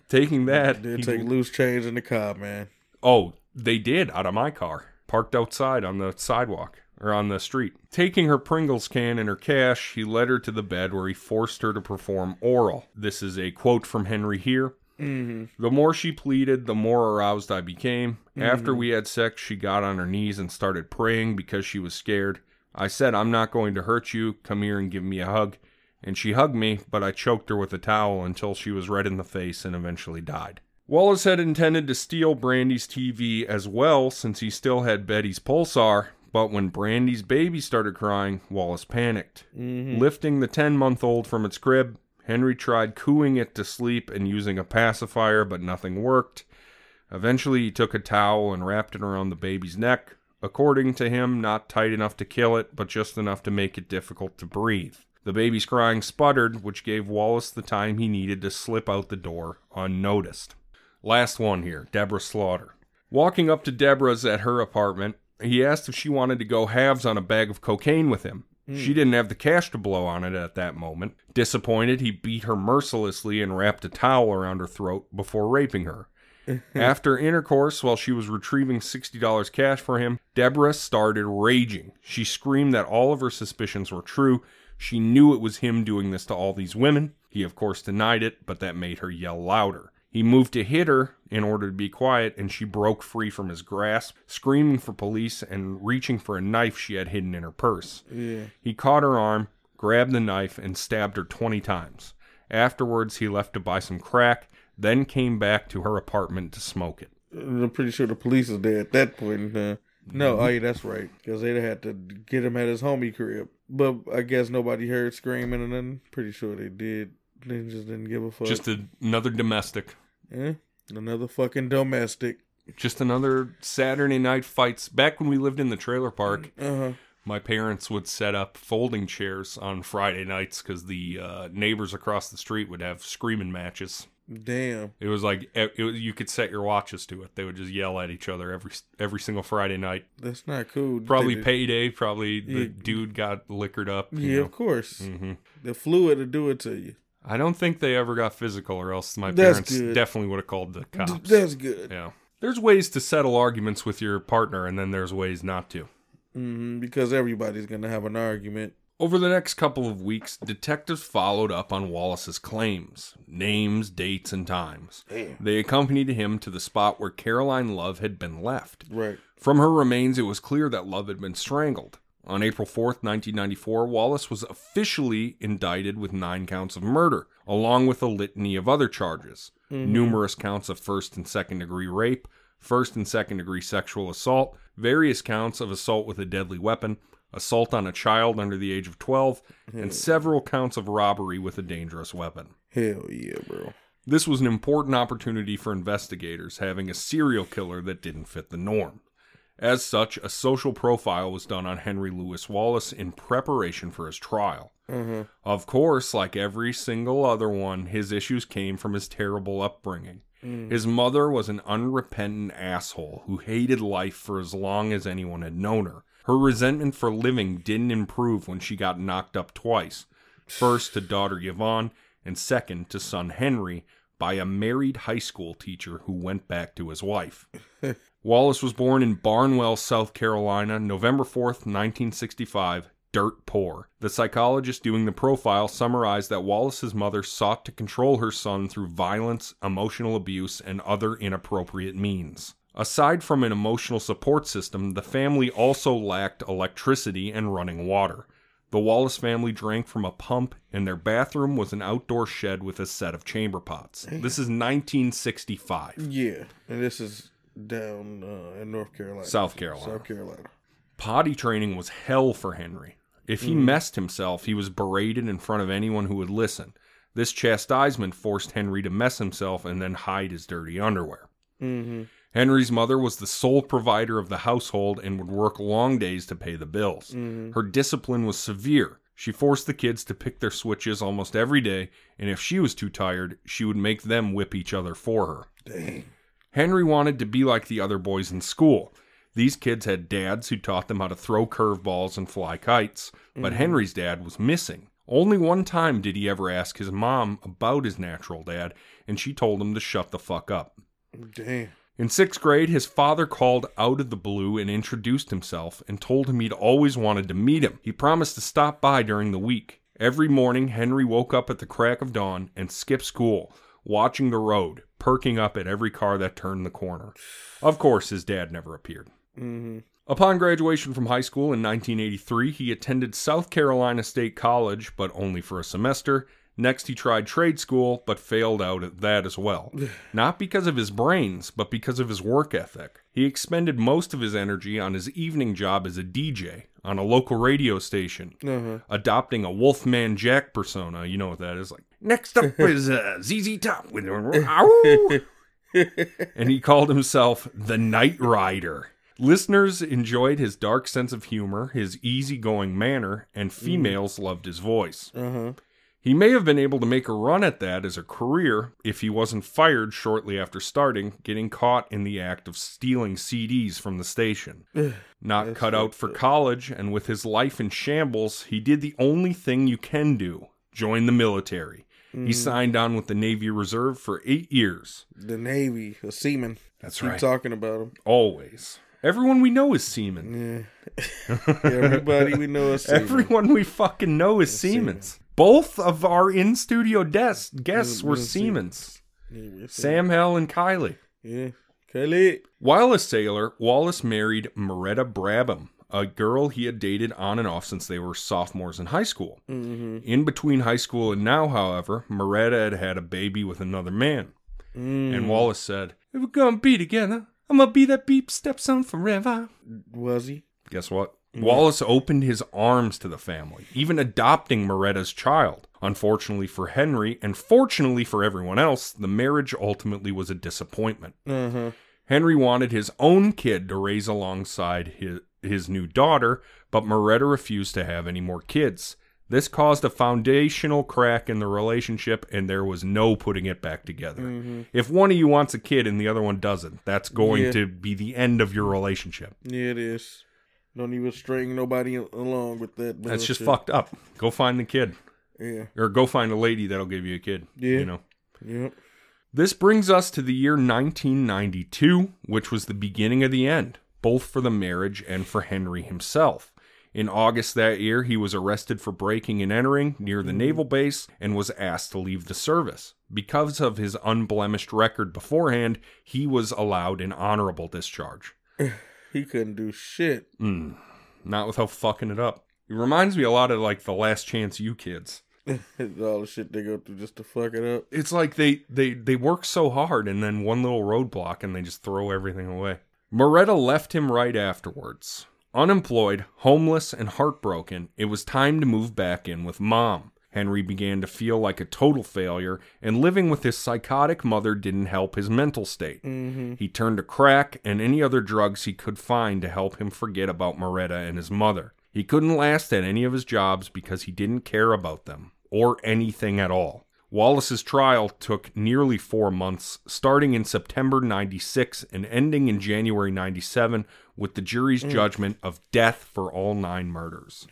Taking that, Did he- take loose change in the car, man. oh, they did out of my car, parked outside on the sidewalk or on the street. Taking her Pringles can and her cash, he led her to the bed where he forced her to perform oral. This is a quote from Henry here. Mm-hmm. The more she pleaded, the more aroused I became. After we had sex, she got on her knees and started praying because she was scared. I said, I'm not going to hurt you. Come here and give me a hug. And she hugged me, but I choked her with a towel until she was red in the face and eventually died. Wallace had intended to steal Brandy's TV as well since he still had Betty's pulsar, but when Brandy's baby started crying, Wallace panicked. Mm-hmm. Lifting the 10 month old from its crib, Henry tried cooing it to sleep and using a pacifier, but nothing worked. Eventually, he took a towel and wrapped it around the baby's neck, according to him, not tight enough to kill it, but just enough to make it difficult to breathe. The baby's crying sputtered, which gave Wallace the time he needed to slip out the door unnoticed. Last one here Deborah Slaughter. Walking up to Deborah's at her apartment, he asked if she wanted to go halves on a bag of cocaine with him. She hmm. didn't have the cash to blow on it at that moment. Disappointed, he beat her mercilessly and wrapped a towel around her throat before raping her. After intercourse, while she was retrieving $60 cash for him, Deborah started raging. She screamed that all of her suspicions were true. She knew it was him doing this to all these women. He, of course, denied it, but that made her yell louder. He moved to hit her in order to be quiet, and she broke free from his grasp, screaming for police and reaching for a knife she had hidden in her purse. Yeah. He caught her arm, grabbed the knife, and stabbed her 20 times. Afterwards, he left to buy some crack, then came back to her apartment to smoke it. I'm pretty sure the police is there at that point. Uh, no, oh yeah, that's right. Because they'd had to get him at his homie crib. But I guess nobody heard screaming and then pretty sure they did. They just didn't give a fuck. Just a, another domestic. Eh? Another fucking domestic. Just another Saturday night fights. Back when we lived in the trailer park, Uh huh. my parents would set up folding chairs on Friday nights because the uh, neighbors across the street would have screaming matches. Damn. It was like it, it you could set your watches to it. They would just yell at each other every every single Friday night. That's not cool. Probably They- payday. Probably the dude got liquored up. you Yeah, know. of course. hmm The fluid to do it to you. I don't think they ever got physical, or else my That's parents good. definitely would have called the cops. That's good. yeah. There's ways to settle arguments with your partner, and then there's ways not to. hmm because everybody's gonna have an argument. Over the next couple of weeks, detectives followed up on Wallace's claims names, dates, and times. Damn. They accompanied him to the spot where Caroline Love had been left. Right. From her remains, it was clear that Love had been strangled. On April 4th, 1994, Wallace was officially indicted with nine counts of murder, along with a litany of other charges mm-hmm. numerous counts of first and second degree rape, first and second degree sexual assault, various counts of assault with a deadly weapon, assault on a child under the age of 12, and several counts of robbery with a dangerous weapon. Hell yeah, bro. This was an important opportunity for investigators, having a serial killer that didn't fit the norm. As such, a social profile was done on Henry Louis Wallace in preparation for his trial. Uh-huh. Of course, like every single other one, his issues came from his terrible upbringing. His mother was an unrepentant asshole who hated life for as long as anyone had known her. Her resentment for living didn't improve when she got knocked up twice first to daughter Yvonne, and second to son Henry by a married high school teacher who went back to his wife. Wallace was born in Barnwell, South Carolina, November 4th, 1965, dirt poor. The psychologist doing the profile summarized that Wallace's mother sought to control her son through violence, emotional abuse, and other inappropriate means. Aside from an emotional support system, the family also lacked electricity and running water. The Wallace family drank from a pump, and their bathroom was an outdoor shed with a set of chamber pots. This is 1965. Yeah, and this is down uh, in North Carolina, South Carolina. South Carolina. Potty training was hell for Henry. If he messed himself, he was berated in front of anyone who would listen. This chastisement forced Henry to mess himself and then hide his dirty underwear. Mm-hmm. Henry's mother was the sole provider of the household and would work long days to pay the bills. Her discipline was severe. She forced the kids to pick their switches almost every day, and if she was too tired, she would make them whip each other for her. Dang. Henry wanted to be like the other boys in school. These kids had dads who taught them how to throw curveballs and fly kites, but mm-hmm. Henry's dad was missing. Only one time did he ever ask his mom about his natural dad, and she told him to shut the fuck up. Damn. In sixth grade, his father called out of the blue and introduced himself and told him he'd always wanted to meet him. He promised to stop by during the week. Every morning, Henry woke up at the crack of dawn and skipped school, watching the road, perking up at every car that turned the corner. Of course, his dad never appeared. Mm-hmm. Upon graduation from high school in 1983, he attended South Carolina State College, but only for a semester. Next, he tried trade school, but failed out at that as well. Not because of his brains, but because of his work ethic. He expended most of his energy on his evening job as a DJ on a local radio station, Uh-huh. adopting a Wolfman Jack persona. You know what that is like. Next up is uh, ZZ Top and he called himself the Night Rider. Listeners enjoyed his dark sense of humor, his easygoing manner, and females loved his voice. Uh-huh. He may have been able to make a run at that as a career if he wasn't fired shortly after starting, getting caught in the act of stealing CDs from the station. Not cut out for college, and with his life in shambles, he did the only thing you can do join the military. He signed on with the Navy Reserve for eight years. The Navy, a seaman. That's Keep right. talking about him. Always. Everyone we know is seamen. Yeah. Everybody we know is seaman. Everyone we fucking know is Siemens. Both of our in studio guests guests were Mm, Siemens. Sam Hell and Kylie. Yeah. Kelly. While a sailor, Wallace married Moretta Brabham, a girl he had dated on and off since they were sophomores in high school. Mm-hmm. In between high school and now, however, Moretta had had a baby with another man. Mm. And Wallace said, If we're gonna be together, I'm gonna be that beep stepson forever. Was he? Guess what? Wallace opened his arms to the family, even adopting Moretta's child. Unfortunately for Henry, and fortunately for everyone else, the marriage ultimately was a disappointment. Uh-huh. Henry wanted his own kid to raise alongside his, his new daughter, but Moretta refused to have any more kids. This caused a foundational crack in the relationship, and there was no putting it back together. Mm-hmm. If one of you wants a kid and the other one doesn't, that's going Yeah. to be the end of your relationship. Yeah, it is. Don't even string nobody along with that. That's just fucked up. Go find the kid. Yeah. Or go find a lady that'll give you a kid. Yeah. You know. Yep. This brings us to the year 1992, which was the beginning of the end, both for the marriage and for Henry himself. In August that year, he was arrested for breaking and entering near the naval base and was asked to leave the service. Because of his unblemished record beforehand, he was allowed an honorable discharge. He couldn't do shit. Mm, not without fucking it up. It reminds me a lot of like the Last Chance U kids. All the shit they go through just to fuck it up. it's like they they they work so hard and then one little roadblock and they just throw everything away. Moretta left him right afterwards. Unemployed, homeless, and heartbroken, it was time to move back in with mom. Henry began to feel like a total failure, and living with his psychotic mother didn't help his mental state. Mm-hmm. He turned to crack and any other drugs he could find to help him forget about Moretta and his mother. He couldn't last at any of his jobs because he didn't care about them, or anything at all. Wallace's trial took nearly four months, starting in September 96 and ending in January 97 with the jury's judgment of death for all nine murders.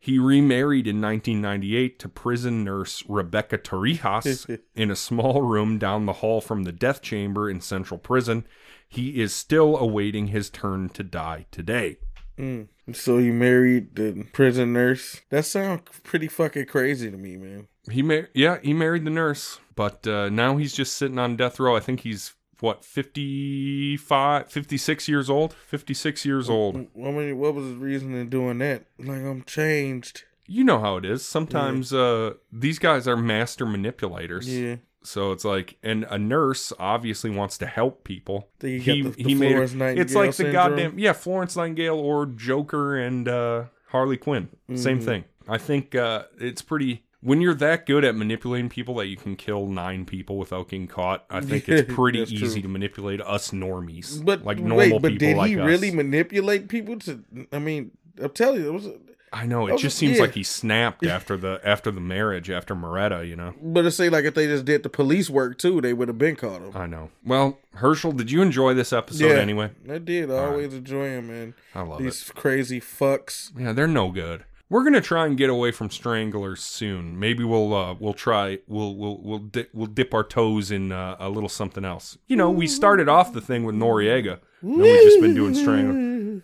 He remarried in 1998 to prison nurse Rebecca Torrijas in a small room down the hall from the death chamber in Central Prison. He is still awaiting his turn to die today. Mm. So you married the prison nurse? That sounds pretty fucking crazy to me, man. He mar- yeah, he married the nurse, but uh, now he's just sitting on death row. I think he's what 55 56 years old 56 years old I mean, what was his reason in doing that? Like, I'm changed. you know how it is sometimes uh these guys are master manipulators Yeah. so it's like and a nurse obviously wants to help people got the- the Florence it, Nightingale it's like the goddamn yeah florence nightingale or joker and uh harley quinn same Mm-hmm. thing i think uh it's pretty when you're that good at manipulating people that you can kill nine people without getting caught, I think it's pretty easy true. to manipulate us normies. But like normal wait, but people did like he us. really manipulate people to? I mean, I'm telling you, it was. I know it Oh, just seems yeah. like he snapped after the after the marriage after Moretta, you know. But it say like if they just did the police work too, they would have been caught him. I know. Well, Herschel, did you enjoy this episode Yeah. anyway? I did. I always enjoy him, man. I love These crazy fucks. Yeah, they're no good. We're gonna try and get away from stranglers soon. Maybe we'll uh, we'll try we'll we'll we'll dip, we'll dip our toes in uh, a little something else. You know, we started off the thing with Noriega. Then we've just been doing strangler.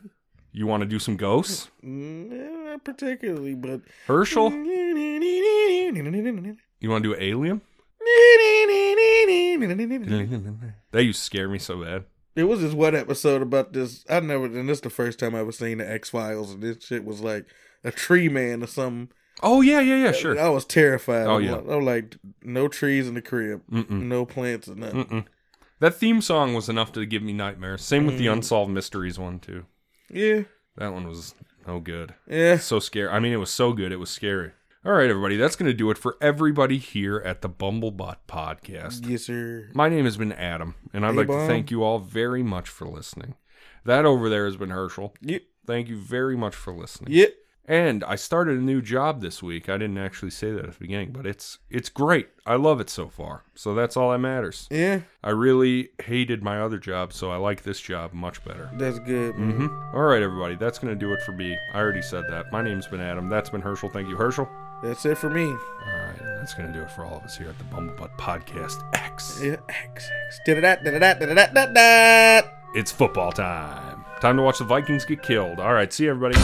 You want to do some ghosts, Mm, Not particularly, but. Herschel? You want to do Alien? That used to scare me so bad. It was this one episode about this. I never, and this the first time I was seeing the X Files, and this shit was like a tree man or something. Oh yeah, yeah, yeah, sure. I was terrified. Oh, I'm yeah. like, I'm like, no trees in the crib, Mm-mm. no plants or nothing. Mm-mm. That theme song was enough to give me nightmares. Same with the mm-hmm. Unsolved Mysteries one too. Yeah, That one was no good. yeah. So scary. I mean, it was so good, it was scary. All right, everybody, that's going to do it for everybody here at the Bumblebot Podcast. Yes, sir. My name has been Adam, and I'd Hey, like to thank you all very much for listening. That over there has been Herschel. Yep. Thank you very much for listening. Yep. And I started a new job this week. I didn't actually say that at the beginning, but it's it's great. I love it so far. So that's all that matters. Yeah, I really hated my other job, so I like this job much better. that's good. man. hmm All right, everybody, that's going to do it for me. I already said that. My name's been Adam. That's been Herschel. Thank you, Herschel. That's it for me. All right, that's going to do it for all of us here at the Bumblebutt Podcast X. Yeah, X, X. It's football time. Time to watch the Vikings get killed. All right, see you, everybody.